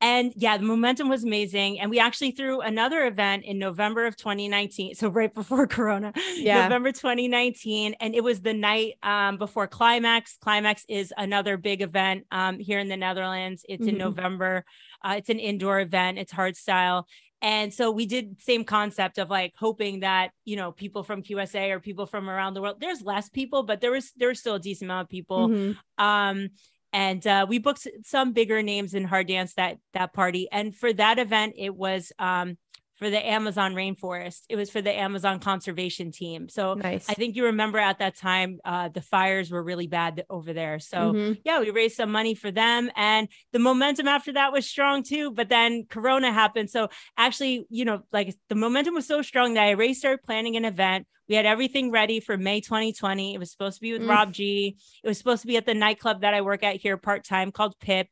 And yeah, the momentum was amazing. And we actually threw another event in November of 2019. So right before Corona, yeah. November 2019. And it was the night um, before Qlimax. Qlimax is another big event um, here in the Netherlands. It's mm-hmm. in November. Uh, it's an indoor event. It's hard style. And so we did same concept of like hoping that, you know, people from QSA or people from around the world, there's less people, but there was, there was still a decent amount of people. Mm-hmm. Um, and uh, we booked some bigger names in hard dance that that party and for that event it was um, for the Amazon rainforest. It was for the Amazon conservation team. So nice. I think you remember at that time, uh, the fires were really bad over there. So mm-hmm. yeah, we raised some money for them. And the momentum after that was strong too. But then Corona happened. So actually, you know, like the momentum was so strong that I already started planning an event. We had everything ready for May 2020. It was supposed to be with mm. Rob Gee. It was supposed to be at the nightclub that I work at here part time called Pip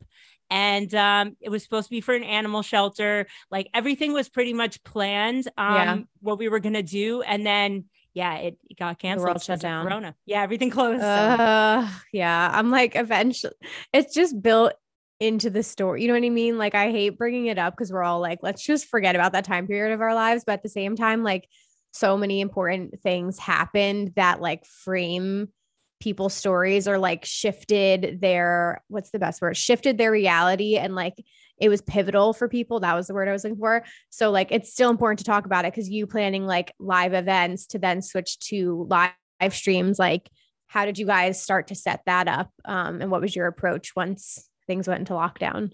and um, it was supposed to be for an animal shelter. Like everything was pretty much planned. Um, yeah. what we were gonna do, and then yeah, it, it got canceled. The world shut down. Corona. Yeah, everything closed. Uh. Yeah, I'm like eventually, it's just built into the story. You know what I mean? Like I hate bringing it up because we're all like, let's just forget about that time period of our lives. But at the same time, like so many important things happened that like frame people's stories or like shifted their what's the best word? Shifted their reality and like it was pivotal for people. That was the word i was looking for. So like it's still important to talk about it because you planning like live events to then switch to live streams like how did you guys start to set that up um, and what was your approach once things went into lockdown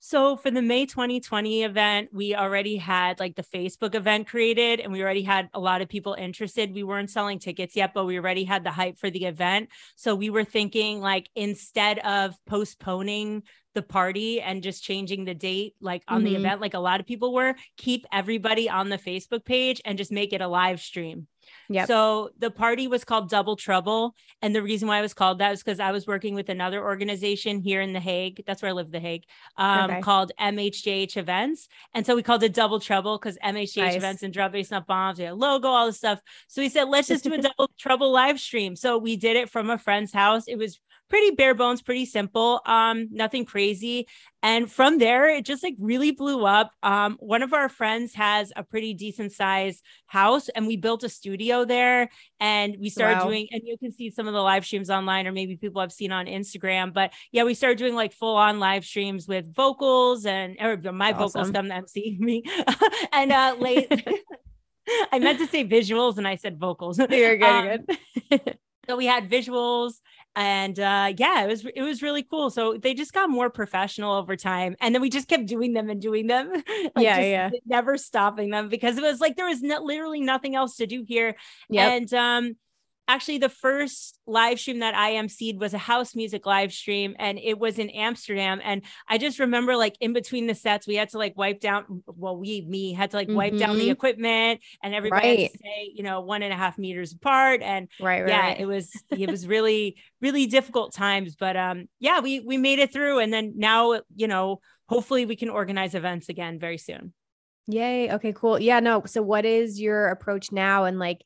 so for the May 2020 event, we already had like the Facebook event created and we already had a lot of people interested. We weren't selling tickets yet, but we already had the hype for the event. So we were thinking like instead of postponing the party and just changing the date like on mm-hmm. the event like a lot of people were, keep everybody on the Facebook page and just make it a live stream. Yeah. So the party was called Double Trouble. And the reason why it was called that was because I was working with another organization here in The Hague. That's where I live, The Hague, um, okay. called MHJH Events. And so we called it Double Trouble because MHJH nice. Events and Drop Bass Not Bombs, yeah, logo, all this stuff. So we said, let's just do a Double Trouble live stream. So we did it from a friend's house. It was pretty bare bones, pretty simple, um, nothing crazy. And from there, it just like really blew up. Um, one of our friends has a pretty decent sized house, and we built a studio there. And we started wow. doing, and you can see some of the live streams online, or maybe people have seen on Instagram. But yeah, we started doing like full on live streams with vocals and or my awesome. vocals, them MC me, and uh, late. I meant to say visuals, and I said vocals. You're good. Um, you're good. so we had visuals and uh, yeah, it was it was really cool. So they just got more professional over time, and then we just kept doing them and doing them. like yeah, yeah, never stopping them because it was like there was no, literally nothing else to do here. Yeah, and um, actually the first live stream that I emceed was a house music live stream and it was in Amsterdam. And I just remember like in between the sets, we had to like wipe down, well, we, me had to like wipe mm-hmm. down the mm-hmm. equipment and everybody right. had to stay, you know, one and a half meters apart. And right, right yeah, right. it was, it was really, really difficult times, but um, yeah, we, we made it through. And then now, you know, hopefully we can organize events again very soon. Yay. Okay, cool. Yeah, no. So what is your approach now? And like,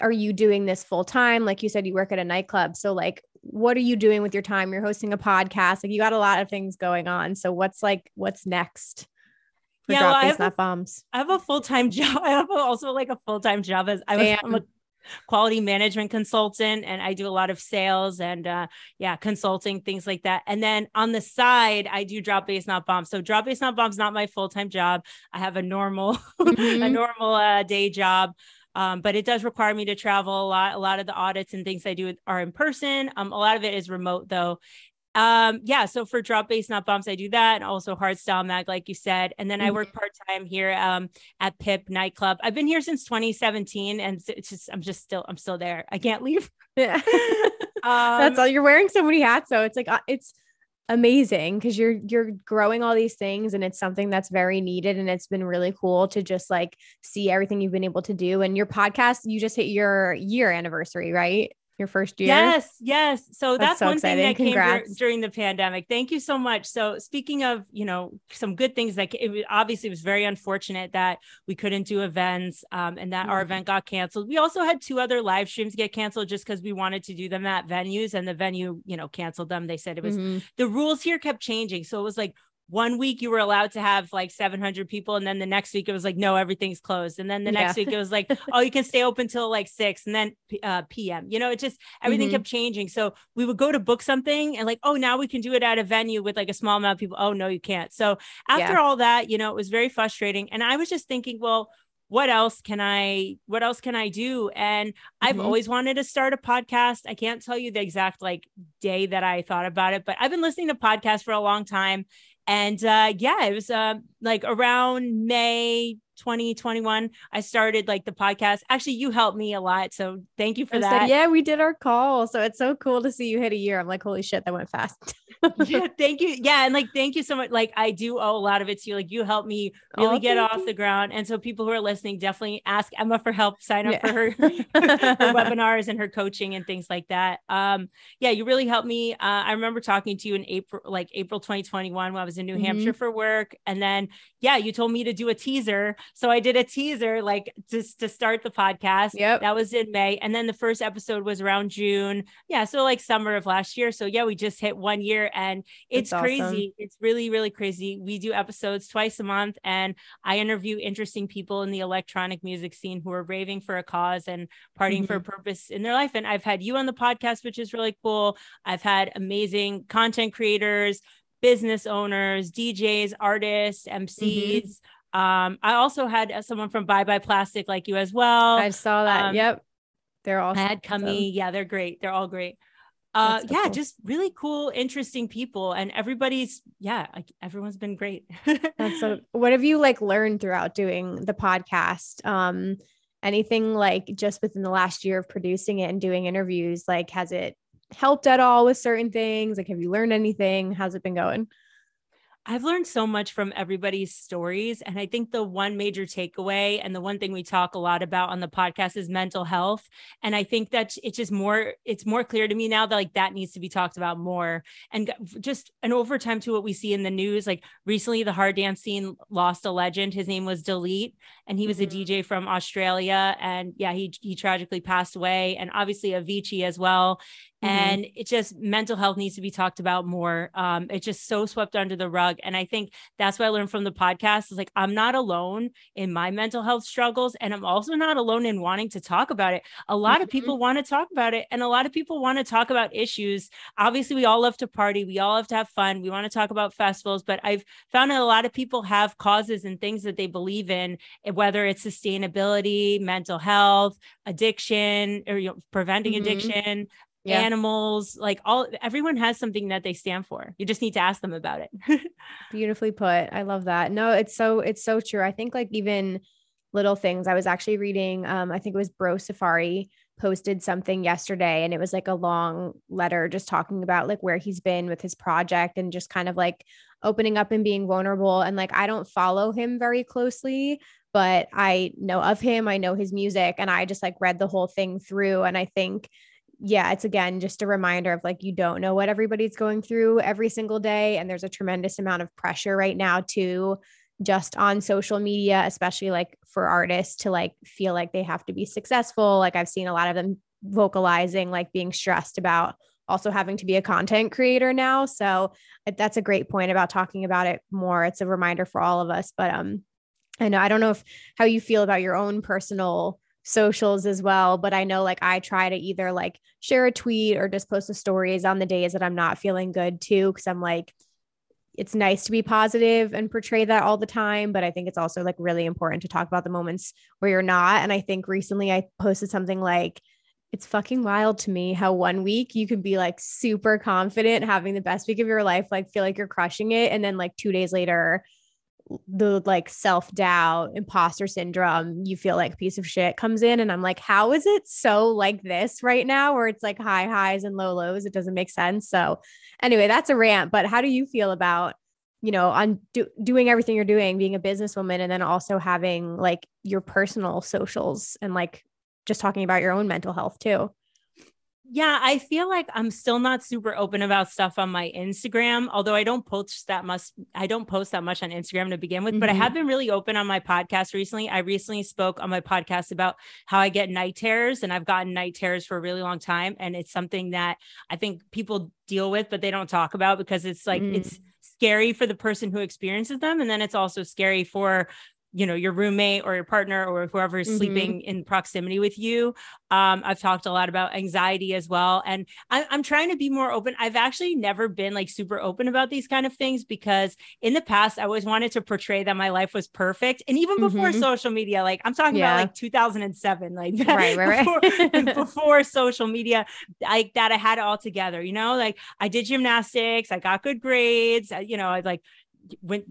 are you doing this full time? Like you said, you work at a nightclub. So, like, what are you doing with your time? You're hosting a podcast. Like, you got a lot of things going on. So, what's like, what's next? Yeah, well, I have, a, bombs. I have a full time job. I have also like a full time job as I was, I'm a quality management consultant and I do a lot of sales and uh yeah, consulting, things like that. And then on the side, I do drop bass not bombs. So drop bass not bomb's not my full-time job. I have a normal, mm-hmm. a normal uh, day job. Um, but it does require me to travel a lot. A lot of the audits and things I do are in person. Um, a lot of it is remote though. Um, yeah, so for drop bass not bombs, I do that, and also hard style mag, like you said. And then mm-hmm. I work part time here um, at Pip nightclub. I've been here since 2017, and it's just I'm just still I'm still there. I can't leave. Yeah, um, that's all. You're wearing so many hats, so it's like uh, it's amazing because you're you're growing all these things and it's something that's very needed and it's been really cool to just like see everything you've been able to do and your podcast you just hit your year anniversary right your first year. Yes, yes. So that's, that's so one exciting. thing that Congrats. came during the pandemic. Thank you so much. So speaking of, you know, some good things that it obviously was very unfortunate that we couldn't do events um, and that mm-hmm. our event got canceled. We also had two other live streams get canceled just because we wanted to do them at venues and the venue, you know, canceled them. They said it was mm-hmm. the rules here kept changing. So it was like one week you were allowed to have like 700 people and then the next week it was like no everything's closed and then the next yeah. week it was like oh you can stay open till like 6 and then uh, pm you know it just everything mm-hmm. kept changing so we would go to book something and like oh now we can do it at a venue with like a small amount of people oh no you can't so after yeah. all that you know it was very frustrating and i was just thinking well what else can I what else can I do? And mm-hmm. I've always wanted to start a podcast. I can't tell you the exact like day that I thought about it, but I've been listening to podcasts for a long time and uh, yeah, it was uh, like around May 2021 i started like the podcast. Actually you helped me a lot so thank you for I that. Said, yeah we did our call. So it's so cool to see you hit a year. I'm like holy shit that went fast. Yeah thank you. Yeah and like thank you so much. Like i do owe a lot of it to you. Like you helped me really oh, get off you. the ground. And so people who are listening definitely ask emma for help sign up yeah. for her, her webinars and her coaching and things like that. Um yeah you really helped me. Uh, i remember talking to you in april like april 2021 when i was in new mm-hmm. hampshire for work. And then yeah you told me to do a teaser so I did a teaser like just to start the podcast. Yep. That was in May. And then the first episode was around June. Yeah. So like summer of last year. So yeah, we just hit one year and it's That's crazy. Awesome. It's really, really crazy. We do episodes twice a month and I interview interesting people in the electronic music scene who are raving for a cause and partying mm-hmm. for a mm-hmm. purpose in their life. And I've had you on the podcast, which is really cool. I've had amazing content creators, business owners, DJs, artists, MCs. Mm-hmm. Um, I also had uh, someone from Bye Bye Plastic like you as well. I saw that. Um, yep. They're all I had Cummy. Yeah, they're great. They're all great. Uh, so yeah, cool. just really cool, interesting people, and everybody's yeah, like everyone's been great. That's so. What have you like learned throughout doing the podcast? Um, anything like just within the last year of producing it and doing interviews, like has it helped at all with certain things? Like, have you learned anything? How's it been going? I've learned so much from everybody's stories. And I think the one major takeaway and the one thing we talk a lot about on the podcast is mental health. And I think that it's just more, it's more clear to me now that like that needs to be talked about more. And just an overtime to what we see in the news. Like recently, the hard dance scene lost a legend. His name was Delete, and he was mm-hmm. a DJ from Australia. And yeah, he, he tragically passed away. And obviously Avicii as well. Mm-hmm. And it just mental health needs to be talked about more. Um, it's just so swept under the rug. And I think that's what I learned from the podcast is like, I'm not alone in my mental health struggles. And I'm also not alone in wanting to talk about it. A lot mm-hmm. of people want to talk about it. And a lot of people want to talk about issues. Obviously, we all love to party. We all have to have fun. We want to talk about festivals. But I've found that a lot of people have causes and things that they believe in, eh, whether it's sustainability, mental health, addiction, or you know, preventing mm-hmm. addiction yeah. animals, like all everyone has something that they stand for. You just need to ask them about it. Beautifully put. I love that. No, it's so it's so true. I think like even little things. I was actually reading um I think it was Bro Safari posted something yesterday and it was like a long letter just talking about like where he's been with his project and just kind of like opening up and being vulnerable and like I don't follow him very closely but I know of him I know his music and I just like read the whole thing through and I think yeah, it's again just a reminder of like you don't know what everybody's going through every single day. And there's a tremendous amount of pressure right now to just on social media, especially like for artists to like feel like they have to be successful. Like I've seen a lot of them vocalizing, like being stressed about also having to be a content creator now. So that's a great point about talking about it more. It's a reminder for all of us. But um I know I don't know if how you feel about your own personal socials as well. But I know like I try to either like share a tweet or just post the stories on the days that I'm not feeling good too. Cause I'm like, it's nice to be positive and portray that all the time. But I think it's also like really important to talk about the moments where you're not. And I think recently I posted something like, it's fucking wild to me how one week you can be like super confident, having the best week of your life, like feel like you're crushing it. And then like two days later, the like self doubt, imposter syndrome, you feel like piece of shit comes in. And I'm like, how is it so like this right now where it's like high highs and low lows? It doesn't make sense. So, anyway, that's a rant. But how do you feel about, you know, on do- doing everything you're doing, being a businesswoman, and then also having like your personal socials and like just talking about your own mental health too? Yeah, I feel like I'm still not super open about stuff on my Instagram, although I don't post that much. I don't post that much on Instagram to begin with, mm-hmm. but I have mm-hmm. been really open on my podcast recently. I recently spoke on my podcast about how I get night terrors, and I've gotten night terrors for a really long time. And it's something that I think people deal with, but they don't talk about because it's like, mm. it's scary for the person who experiences them. And then it's also scary for you know your roommate or your partner or whoever is mm-hmm. sleeping in proximity with you um, i've talked a lot about anxiety as well and I, i'm trying to be more open i've actually never been like super open about these kind of things because in the past i always wanted to portray that my life was perfect and even before mm-hmm. social media like i'm talking yeah. about like 2007 like right, right, right. before, before social media like that i had it all together you know like i did gymnastics i got good grades you know i like went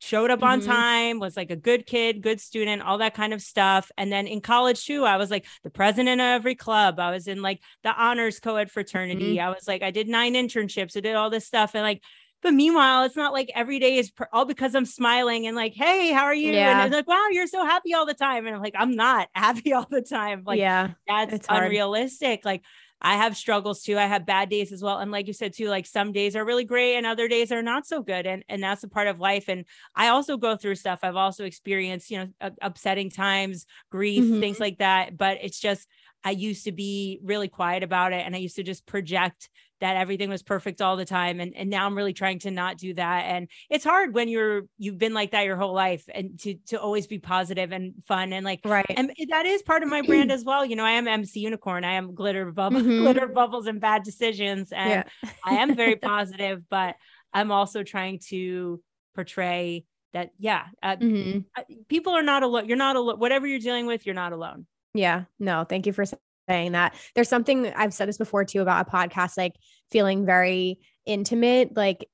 showed up on mm-hmm. time, was like a good kid, good student, all that kind of stuff. And then in college too, I was like the president of every club. I was in like the honors co-ed fraternity. Mm-hmm. I was like, I did nine internships. I did all this stuff. And like, but meanwhile, it's not like every day is per- all because I'm smiling and like, hey, how are you? Yeah. And it's like, wow, you're so happy all the time. And I'm like, I'm not happy all the time. Like, yeah, that's unrealistic. Like, I have struggles too. I have bad days as well. And like you said too, like some days are really great and other days are not so good. And and that's a part of life. And I also go through stuff. I've also experienced, you know, upsetting times, grief, mm-hmm. things like that. But it's just I used to be really quiet about it and I used to just project that everything was perfect all the time and and now I'm really trying to not do that and it's hard when you're you've been like that your whole life and to to always be positive and fun and like right and that is part of my brand as well you know I am MC unicorn I am glitter bubble mm-hmm. glitter bubbles and bad decisions and yeah. I am very positive but I'm also trying to portray that yeah uh, mm-hmm. Uh, people are not alone you're not alone whatever you're dealing with you're not alone yeah no thank you for saying that there's something I've said this before too about a podcast, like feeling very intimate, like,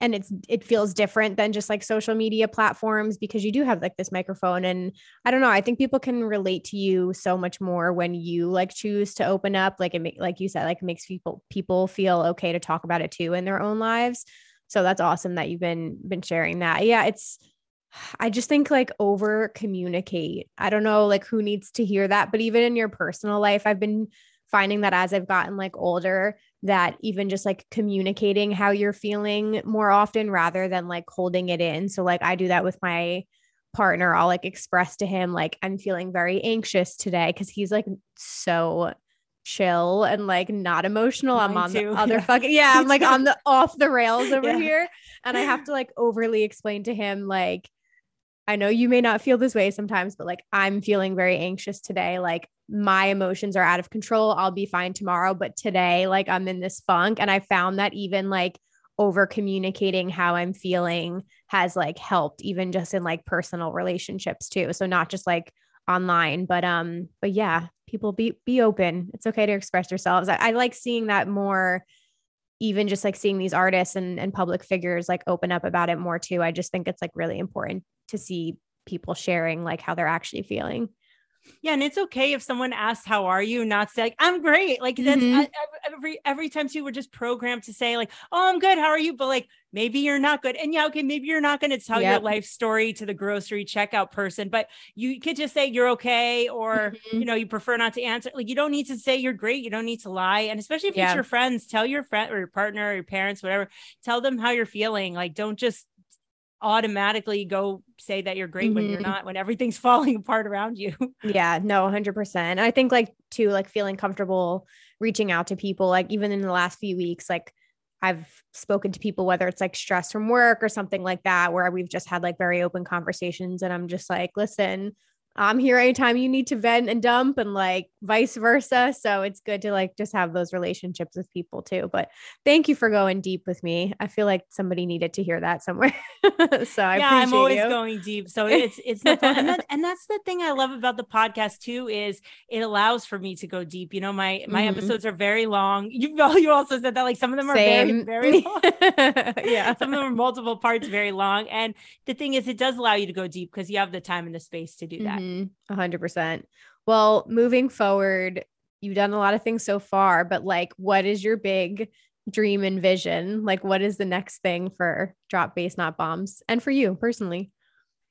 and it's, it feels different than just like social media platforms because you do have like this microphone. And I don't know, I think people can relate to you so much more when you like choose to open up. Like it, make, like you said, like makes people, people feel okay to talk about it too in their own lives. So that's awesome that you've been been sharing that. Yeah, it's I just think like over communicate. I don't know like who needs to hear that, but even in your personal life, I've been finding that as I've gotten like older, that even just like communicating how you're feeling more often rather than like holding it in. So like I do that with my partner. I'll like express to him like I'm feeling very anxious today because he's like so chill and like not emotional. Mine I'm on too. the other yeah. fucking yeah, I'm like on the off the rails over yeah. here. And I have to like overly explain to him like I know you may not feel this way sometimes, but like I'm feeling very anxious today. Like my emotions are out of control. I'll be fine tomorrow, but today, like I'm in this funk. And I found that even like over communicating how I'm feeling has like helped, even just in like personal relationships too. So not just like online, but um, but yeah, people be be open. It's okay to express yourselves. I, I like seeing that more even just like seeing these artists and, and public figures like open up about it more too. I just think it's like really important to see people sharing like how they're actually feeling. Yeah, and it's okay if someone asks, "How are you?" Not say, like, "I'm great." Like that's mm-hmm. every every time too. We're just programmed to say, like, "Oh, I'm good. How are you?" But like, maybe you're not good, and yeah, okay, maybe you're not going to tell yep. your life story to the grocery checkout person, but you could just say you're okay, or mm-hmm. you know, you prefer not to answer. Like, you don't need to say you're great. You don't need to lie, and especially if yeah. it's your friends, tell your friend or your partner or your parents, whatever. Tell them how you're feeling. Like, don't just automatically go say that you're great mm-hmm. when you're mm-hmm. not when everything's falling apart around you yeah no 100% i think like too like feeling comfortable reaching out to people like even in the last few weeks like i've spoken to people whether it's like stress from work or something like that where we've just had like very open conversations and i'm just like listen I'm here anytime you need to vent and dump and like vice versa. So it's good to like just have those relationships with people too. But thank you for going deep with me. I feel like somebody needed to hear that somewhere. so I yeah, I'm always you. going deep. So it's it's fun. and, that, and that's the thing I love about the podcast too is it allows for me to go deep. You know, my my mm-hmm. episodes are very long. You you also said that like some of them are Same. very very long. yeah, some of them are multiple parts, very long. And the thing is, it does allow you to go deep because you have the time and the space to do that. Mm-hmm. A hundred percent. Well, moving forward, you've done a lot of things so far, but like, what is your big dream and vision? Like, what is the next thing for Drop Bass Not Bombs and for you personally?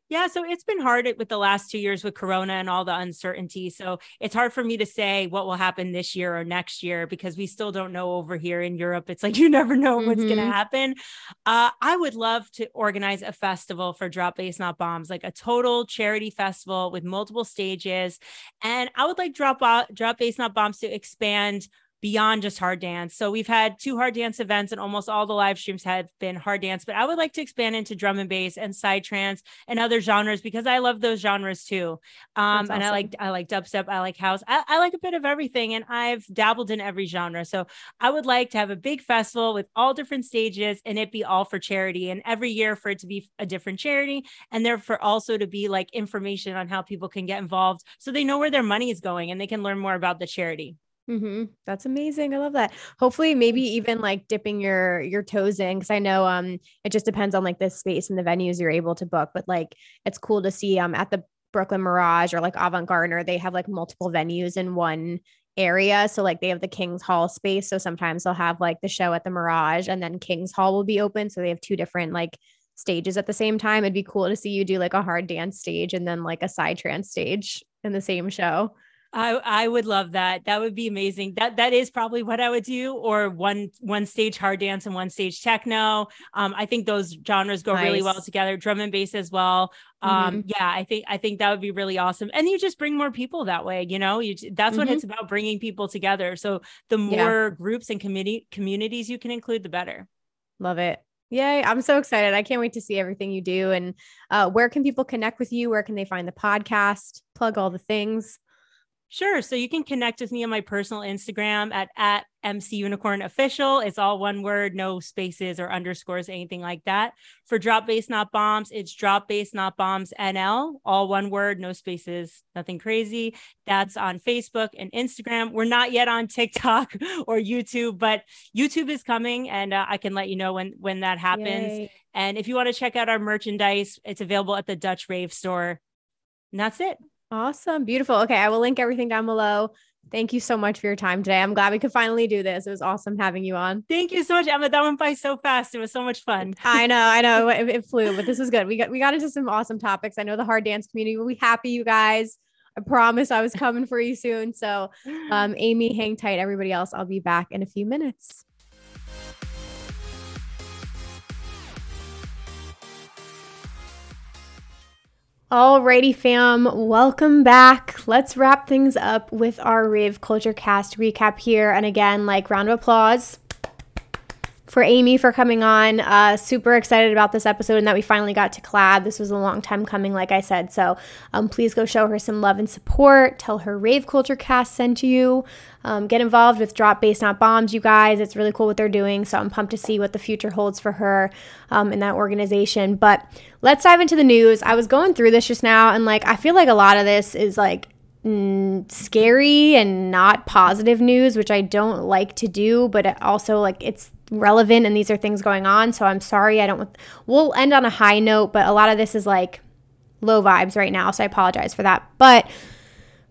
Yeah, so it's been hard with the last two years with Corona and all the uncertainty. So it's hard for me to say what will happen this year or next year because we still don't know over here in Europe. It's like you never know mm-hmm. what's going to happen. Uh, I would love to organize a festival for Drop Bass Not Bombs, like a total charity festival with multiple stages. And I would like Drop Drop Bass Not Bombs to expand beyond just hard dance. So we've had two hard dance events and almost all the live streams have been hard dance, but I would like to expand into drum and bass and psytrance and other genres because I love those genres too. Um, awesome. and I like, I like dubstep. I like house. I, I like a bit of everything and I've dabbled in every genre. So I would like to have a big festival with all different stages and it be all for charity and every year for it to be a different charity and therefore also to be like information on how people can get involved so they know where their money is going and they can learn more about the charity. Mm-hmm. That's amazing. I love that. Hopefully, maybe even like dipping your your toes in because I know um it just depends on like the space and the venues you're able to book, but like it's cool to see um at the Brooklyn Mirage or like Avant Gardner, they have like multiple venues in one area. So like they have the King's Hall space. So sometimes they'll have like the show at the Mirage and then King's Hall will be open. So they have two different like stages at the same time. It'd be cool to see you do like a hard dance stage and then like a psytrance stage in the same show. I I would love that. That would be amazing. That that is probably what I would do, or one one stage hard dance and one stage techno. Um, I think those genres go nice. really well together. Drum and bass as well. Um, mm-hmm. yeah, I think I think that would be really awesome. And you just bring more people that way. You know, you that's mm-hmm. what it's about, bringing people together. So the more yeah. groups and community communities you can include, the better. Love it. Yay. I'm so excited. I can't wait to see everything you do. And uh, where can people connect with you? Where can they find the podcast? Plug all the things. Sure. So you can connect with me on my personal Instagram at, at MC Unicorn Official. It's all one word, no spaces or underscores, anything like that. For Drop Bass Not Bombs, it's Drop Bass Not Bombs NL, all one word, no spaces, nothing crazy. That's on Facebook and Instagram. We're not yet on TikTok or YouTube, but YouTube is coming, and uh, I can let you know when when that happens. Yay. And if you want to check out our merchandise, it's available at the Dutch Rave store. And that's it. Awesome. Beautiful. Okay. I will link everything down below. Thank you so much for your time today. I'm glad we could finally do this. It was awesome having you on. Thank you so much, Emma. That went by so fast. It was so much fun. I know, I know. It, it, flew, but this was good. We got we got into some awesome topics. I know the hard dance community will be happy, you guys. I promise I was coming for you soon. So, um, Amy, hang tight. Everybody else, I'll be back in a few minutes. Alrighty, fam, welcome back. Let's wrap things up with our Rave Culture Cast recap here. And again, like round of applause for Amy for coming on. Uh, super excited about this episode and that we finally got to collab. This was a long time coming, like I said. So um, please go show her some love and support. Tell her Rave Culture Cast sent you. Um, get involved with Drop Bass Not Bombs, you guys. It's really cool what they're doing. So I'm pumped to see what the future holds for her um, in that organization. But let's dive into the news. I was going through this just now and like I feel like a lot of this is like scary and not positive news, which I don't like to do, but also like it's relevant and these are things going on. So I'm sorry. I don't, we'll end on a high note, but a lot of this is like low vibes right now. So I apologize for that. But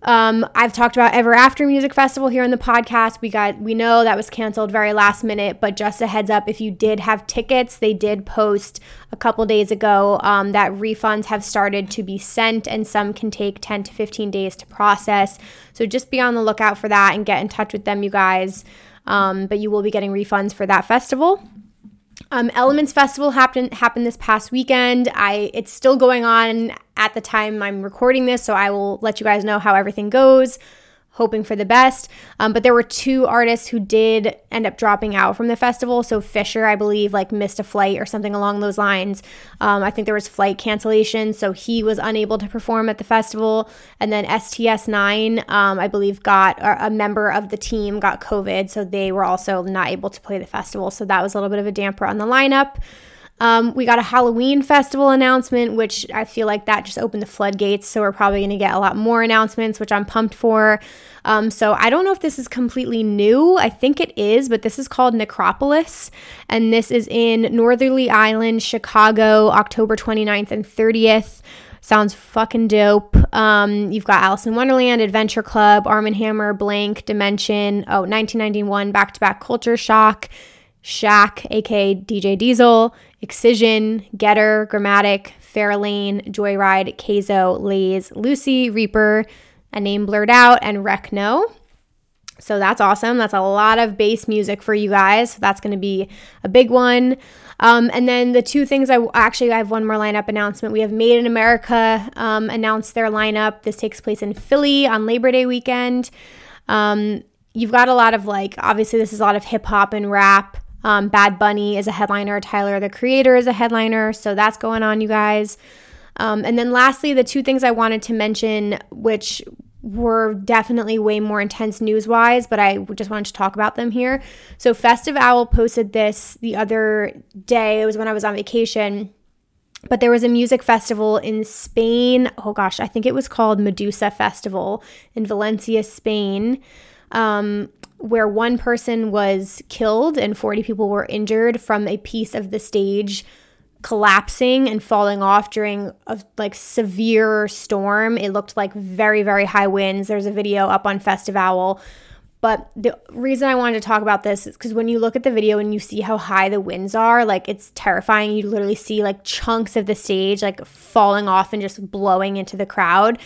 um, I've talked about Ever After Music Festival here in the podcast. We got we know that was canceled very last minute, but just a heads up, if you did have tickets, they did post a couple days ago um, that refunds have started to be sent, and some can take 10 to 15 days to process. So just be on the lookout for that and get in touch with them, you guys. Um, but you will be getting refunds for that festival. Um, Elements Festival happened happened this past weekend. I it's still going on at the time I'm recording this, so I will let you guys know how everything goes hoping for the best. Um, but there were two artists who did end up dropping out from the festival. So Fisher, I believe, like missed a flight or something along those lines. Um, I think there was flight cancellation, so he was unable to perform at the festival. And then STS9, um, I believe, got a member of the team got COVID, so they were also not able to play the festival. So that was a little bit of a damper on the lineup. Um, we got a Halloween festival announcement, which I feel like that just opened the floodgates. So we're probably going to get a lot more announcements, which I'm pumped for. Um, so I don't know if this is completely new. I think it is, but this is called Necropolis. And this is in Northerly Island, Chicago, October 29th and 30th. Sounds fucking dope. Um, you've got Alice in Wonderland, Adventure Club, Arm & Hammer, Blank, Dimension, oh, 1991, Back to Back Culture Shock, Shaq, aka DJ Diesel, Excision, Getter, Gramatik, Fairlane, Joyride, Kayzo, Lays, Lucy, Reaper, a name blurred out, and Wreckno. So that's awesome. That's a lot of bass music for you guys. So that's going to be a big one. Um, and then the two things I actually I have one more lineup announcement. We have Made in America um, announced their lineup. This takes place in Philly on Labor Day weekend. Um, you've got a lot of like obviously this is a lot of hip hop and rap. Um, Bad Bunny is a headliner. Tyler, the creator, is a headliner. So that's going on, you guys. Um, and then lastly, the two things I wanted to mention, which were definitely way more intense news wise, but I just wanted to talk about them here. So, Festive Owl posted this the other day. It was when I was on vacation. But there was a music festival in Spain. Oh gosh, I think it was called Medusa Festival in Valencia, Spain. Um, where one person was killed and 40 people were injured from a piece of the stage collapsing and falling off during a like severe storm. It looked like very very high winds. There's a video up on Festival. But the reason I wanted to talk about this is because when you look at the video and you see how high the winds are, like it's terrifying. You literally see like chunks of the stage like falling off and just blowing into the crowd.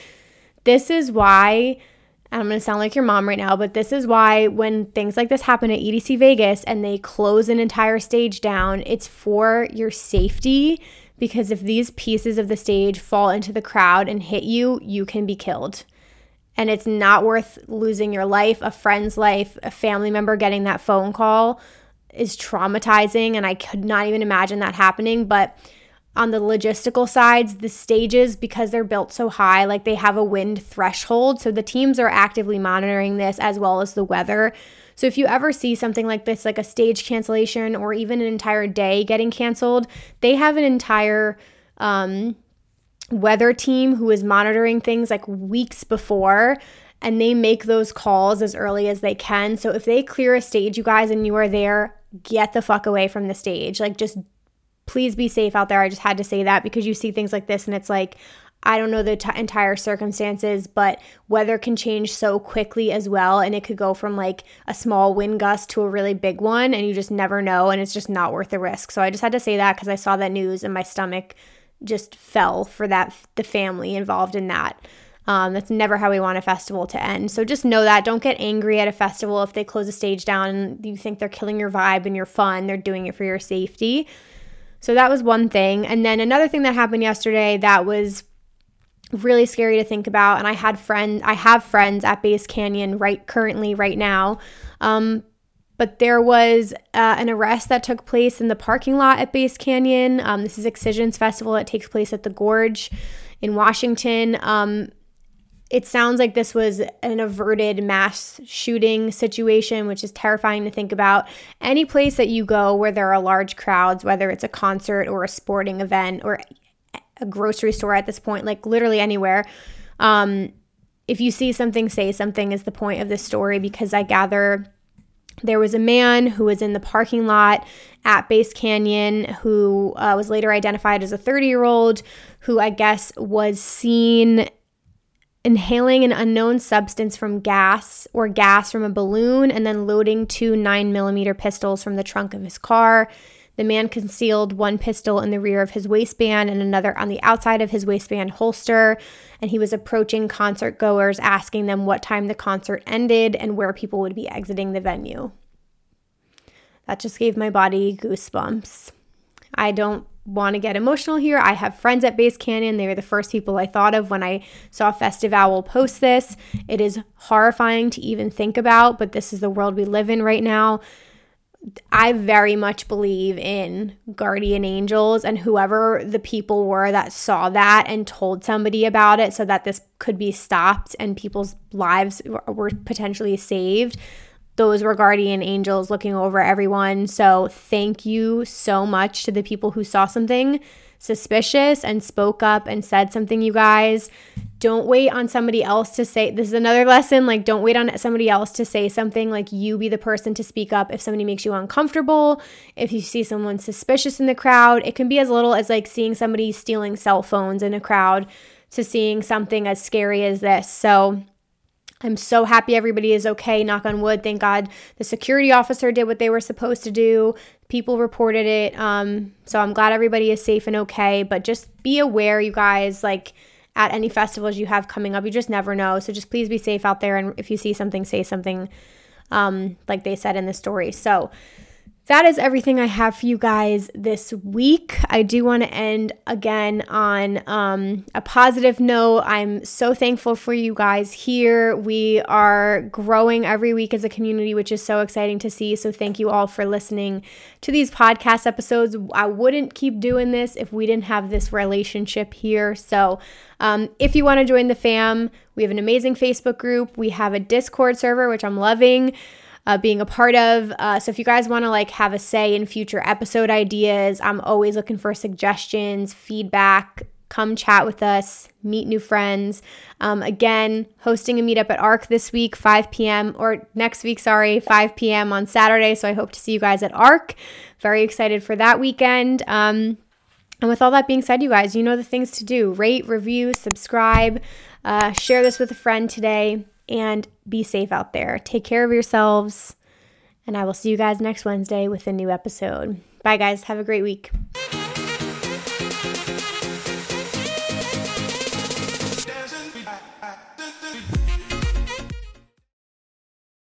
This is why I'm going to sound like your mom right now, but this is why when things like this happen at EDC Vegas and they close an entire stage down, it's for your safety because if these pieces of the stage fall into the crowd and hit you, you can be killed. And it's not worth losing your life, a friend's life, a family member getting that phone call is traumatizing and I could not even imagine that happening, but on the logistical sides, the stages, because they're built so high, like they have a wind threshold. So the teams are actively monitoring this as well as the weather. So if you ever see something like this, like a stage cancellation or even an entire day getting canceled, they have an entire um, weather team who is monitoring things like weeks before and they make those calls as early as they can. So if they clear a stage, you guys, and you are there, get the fuck away from the stage. Like just please be safe out there. I just had to say that because you see things like this and it's like, I don't know the t- entire circumstances, but weather can change so quickly as well. And it could go from like a small wind gust to a really big one, and you just never know. And it's just not worth the risk. So I just had to say that because I saw that news and my stomach just fell for that, the family involved in that. Um, that's never how we want a festival to end. So just know that. Don't get angry at a festival if they close a stage down and you think they're killing your vibe and your fun. They're doing it for your safety. So that was one thing. And then another thing that happened yesterday that was really scary to think about. And I had friends, I have friends at Bass Canyon right currently, right now. Um, but there was uh, an arrest that took place in the parking lot at Bass Canyon. Um, this is Excisions Festival that takes place at the Gorge in Washington. Um, it sounds like this was an averted mass shooting situation, which is terrifying to think about. Any place that you go where there are large crowds, whether it's a concert or a sporting event or a grocery store at this point, like literally anywhere. Um, if you see something, say something is the point of this story because I gather there was a man who was in the parking lot at Bass Canyon who uh, was later identified as a 30 year old who I guess was seen inhaling an unknown substance from gas or gas from a balloon and then loading two 9 millimeter pistols from the trunk of his car the man concealed one pistol in the rear of his waistband and another on the outside of his waistband holster. And he was approaching concert goers, asking them what time the concert ended and where people would be exiting the venue. That just gave my body goosebumps. I don't want to get emotional here. I have friends at Bass Canyon. They were the first people I thought of when I saw Festival Owl post this. It is horrifying to even think about, but this is the world we live in right now. I very much believe in guardian angels and whoever the people were that saw that and told somebody about it so that this could be stopped and people's lives were potentially saved. Those were guardian angels looking over everyone. So, thank you so much to the people who saw something suspicious and spoke up and said something, you guys. Don't wait on somebody else to say, this is another lesson. Like, don't wait on somebody else to say something. Like, you be the person to speak up if somebody makes you uncomfortable. If you see someone suspicious in the crowd, it can be as little as like seeing somebody stealing cell phones in a crowd to seeing something as scary as this. So, I'm so happy everybody is okay. Knock on wood. Thank God the security officer did what they were supposed to do. People reported it. Um, so I'm glad everybody is safe and okay. But just be aware, you guys, like at any festivals you have coming up, you just never know. So just please be safe out there. And if you see something, say something um, like they said in the story. So, that is everything I have for you guys this week. I do want to end again on um, a positive note. I'm so thankful for you guys here. We are growing every week as a community, which is so exciting to see. So, thank you all for listening to these podcast episodes. I wouldn't keep doing this if we didn't have this relationship here. So, um, if you want to join the fam, we have an amazing Facebook group, we have a Discord server, which I'm loving uh, being a part of. Uh, so if you guys want to like have a say in future episode ideas, I'm always looking for suggestions, feedback. Come chat with us, meet new friends. Um, again, hosting a meetup at ARC this week, 5 p.m. or next week, sorry, 5 p.m. on Saturday. So I hope to see you guys at ARC. Very excited for that weekend. Um, and with all that being said, you guys, you know the things to do rate, review, subscribe, uh, share this with a friend today and be safe out there. Take care of yourselves, and I will see you guys next Wednesday with a new episode. Bye, guys. Have a great week.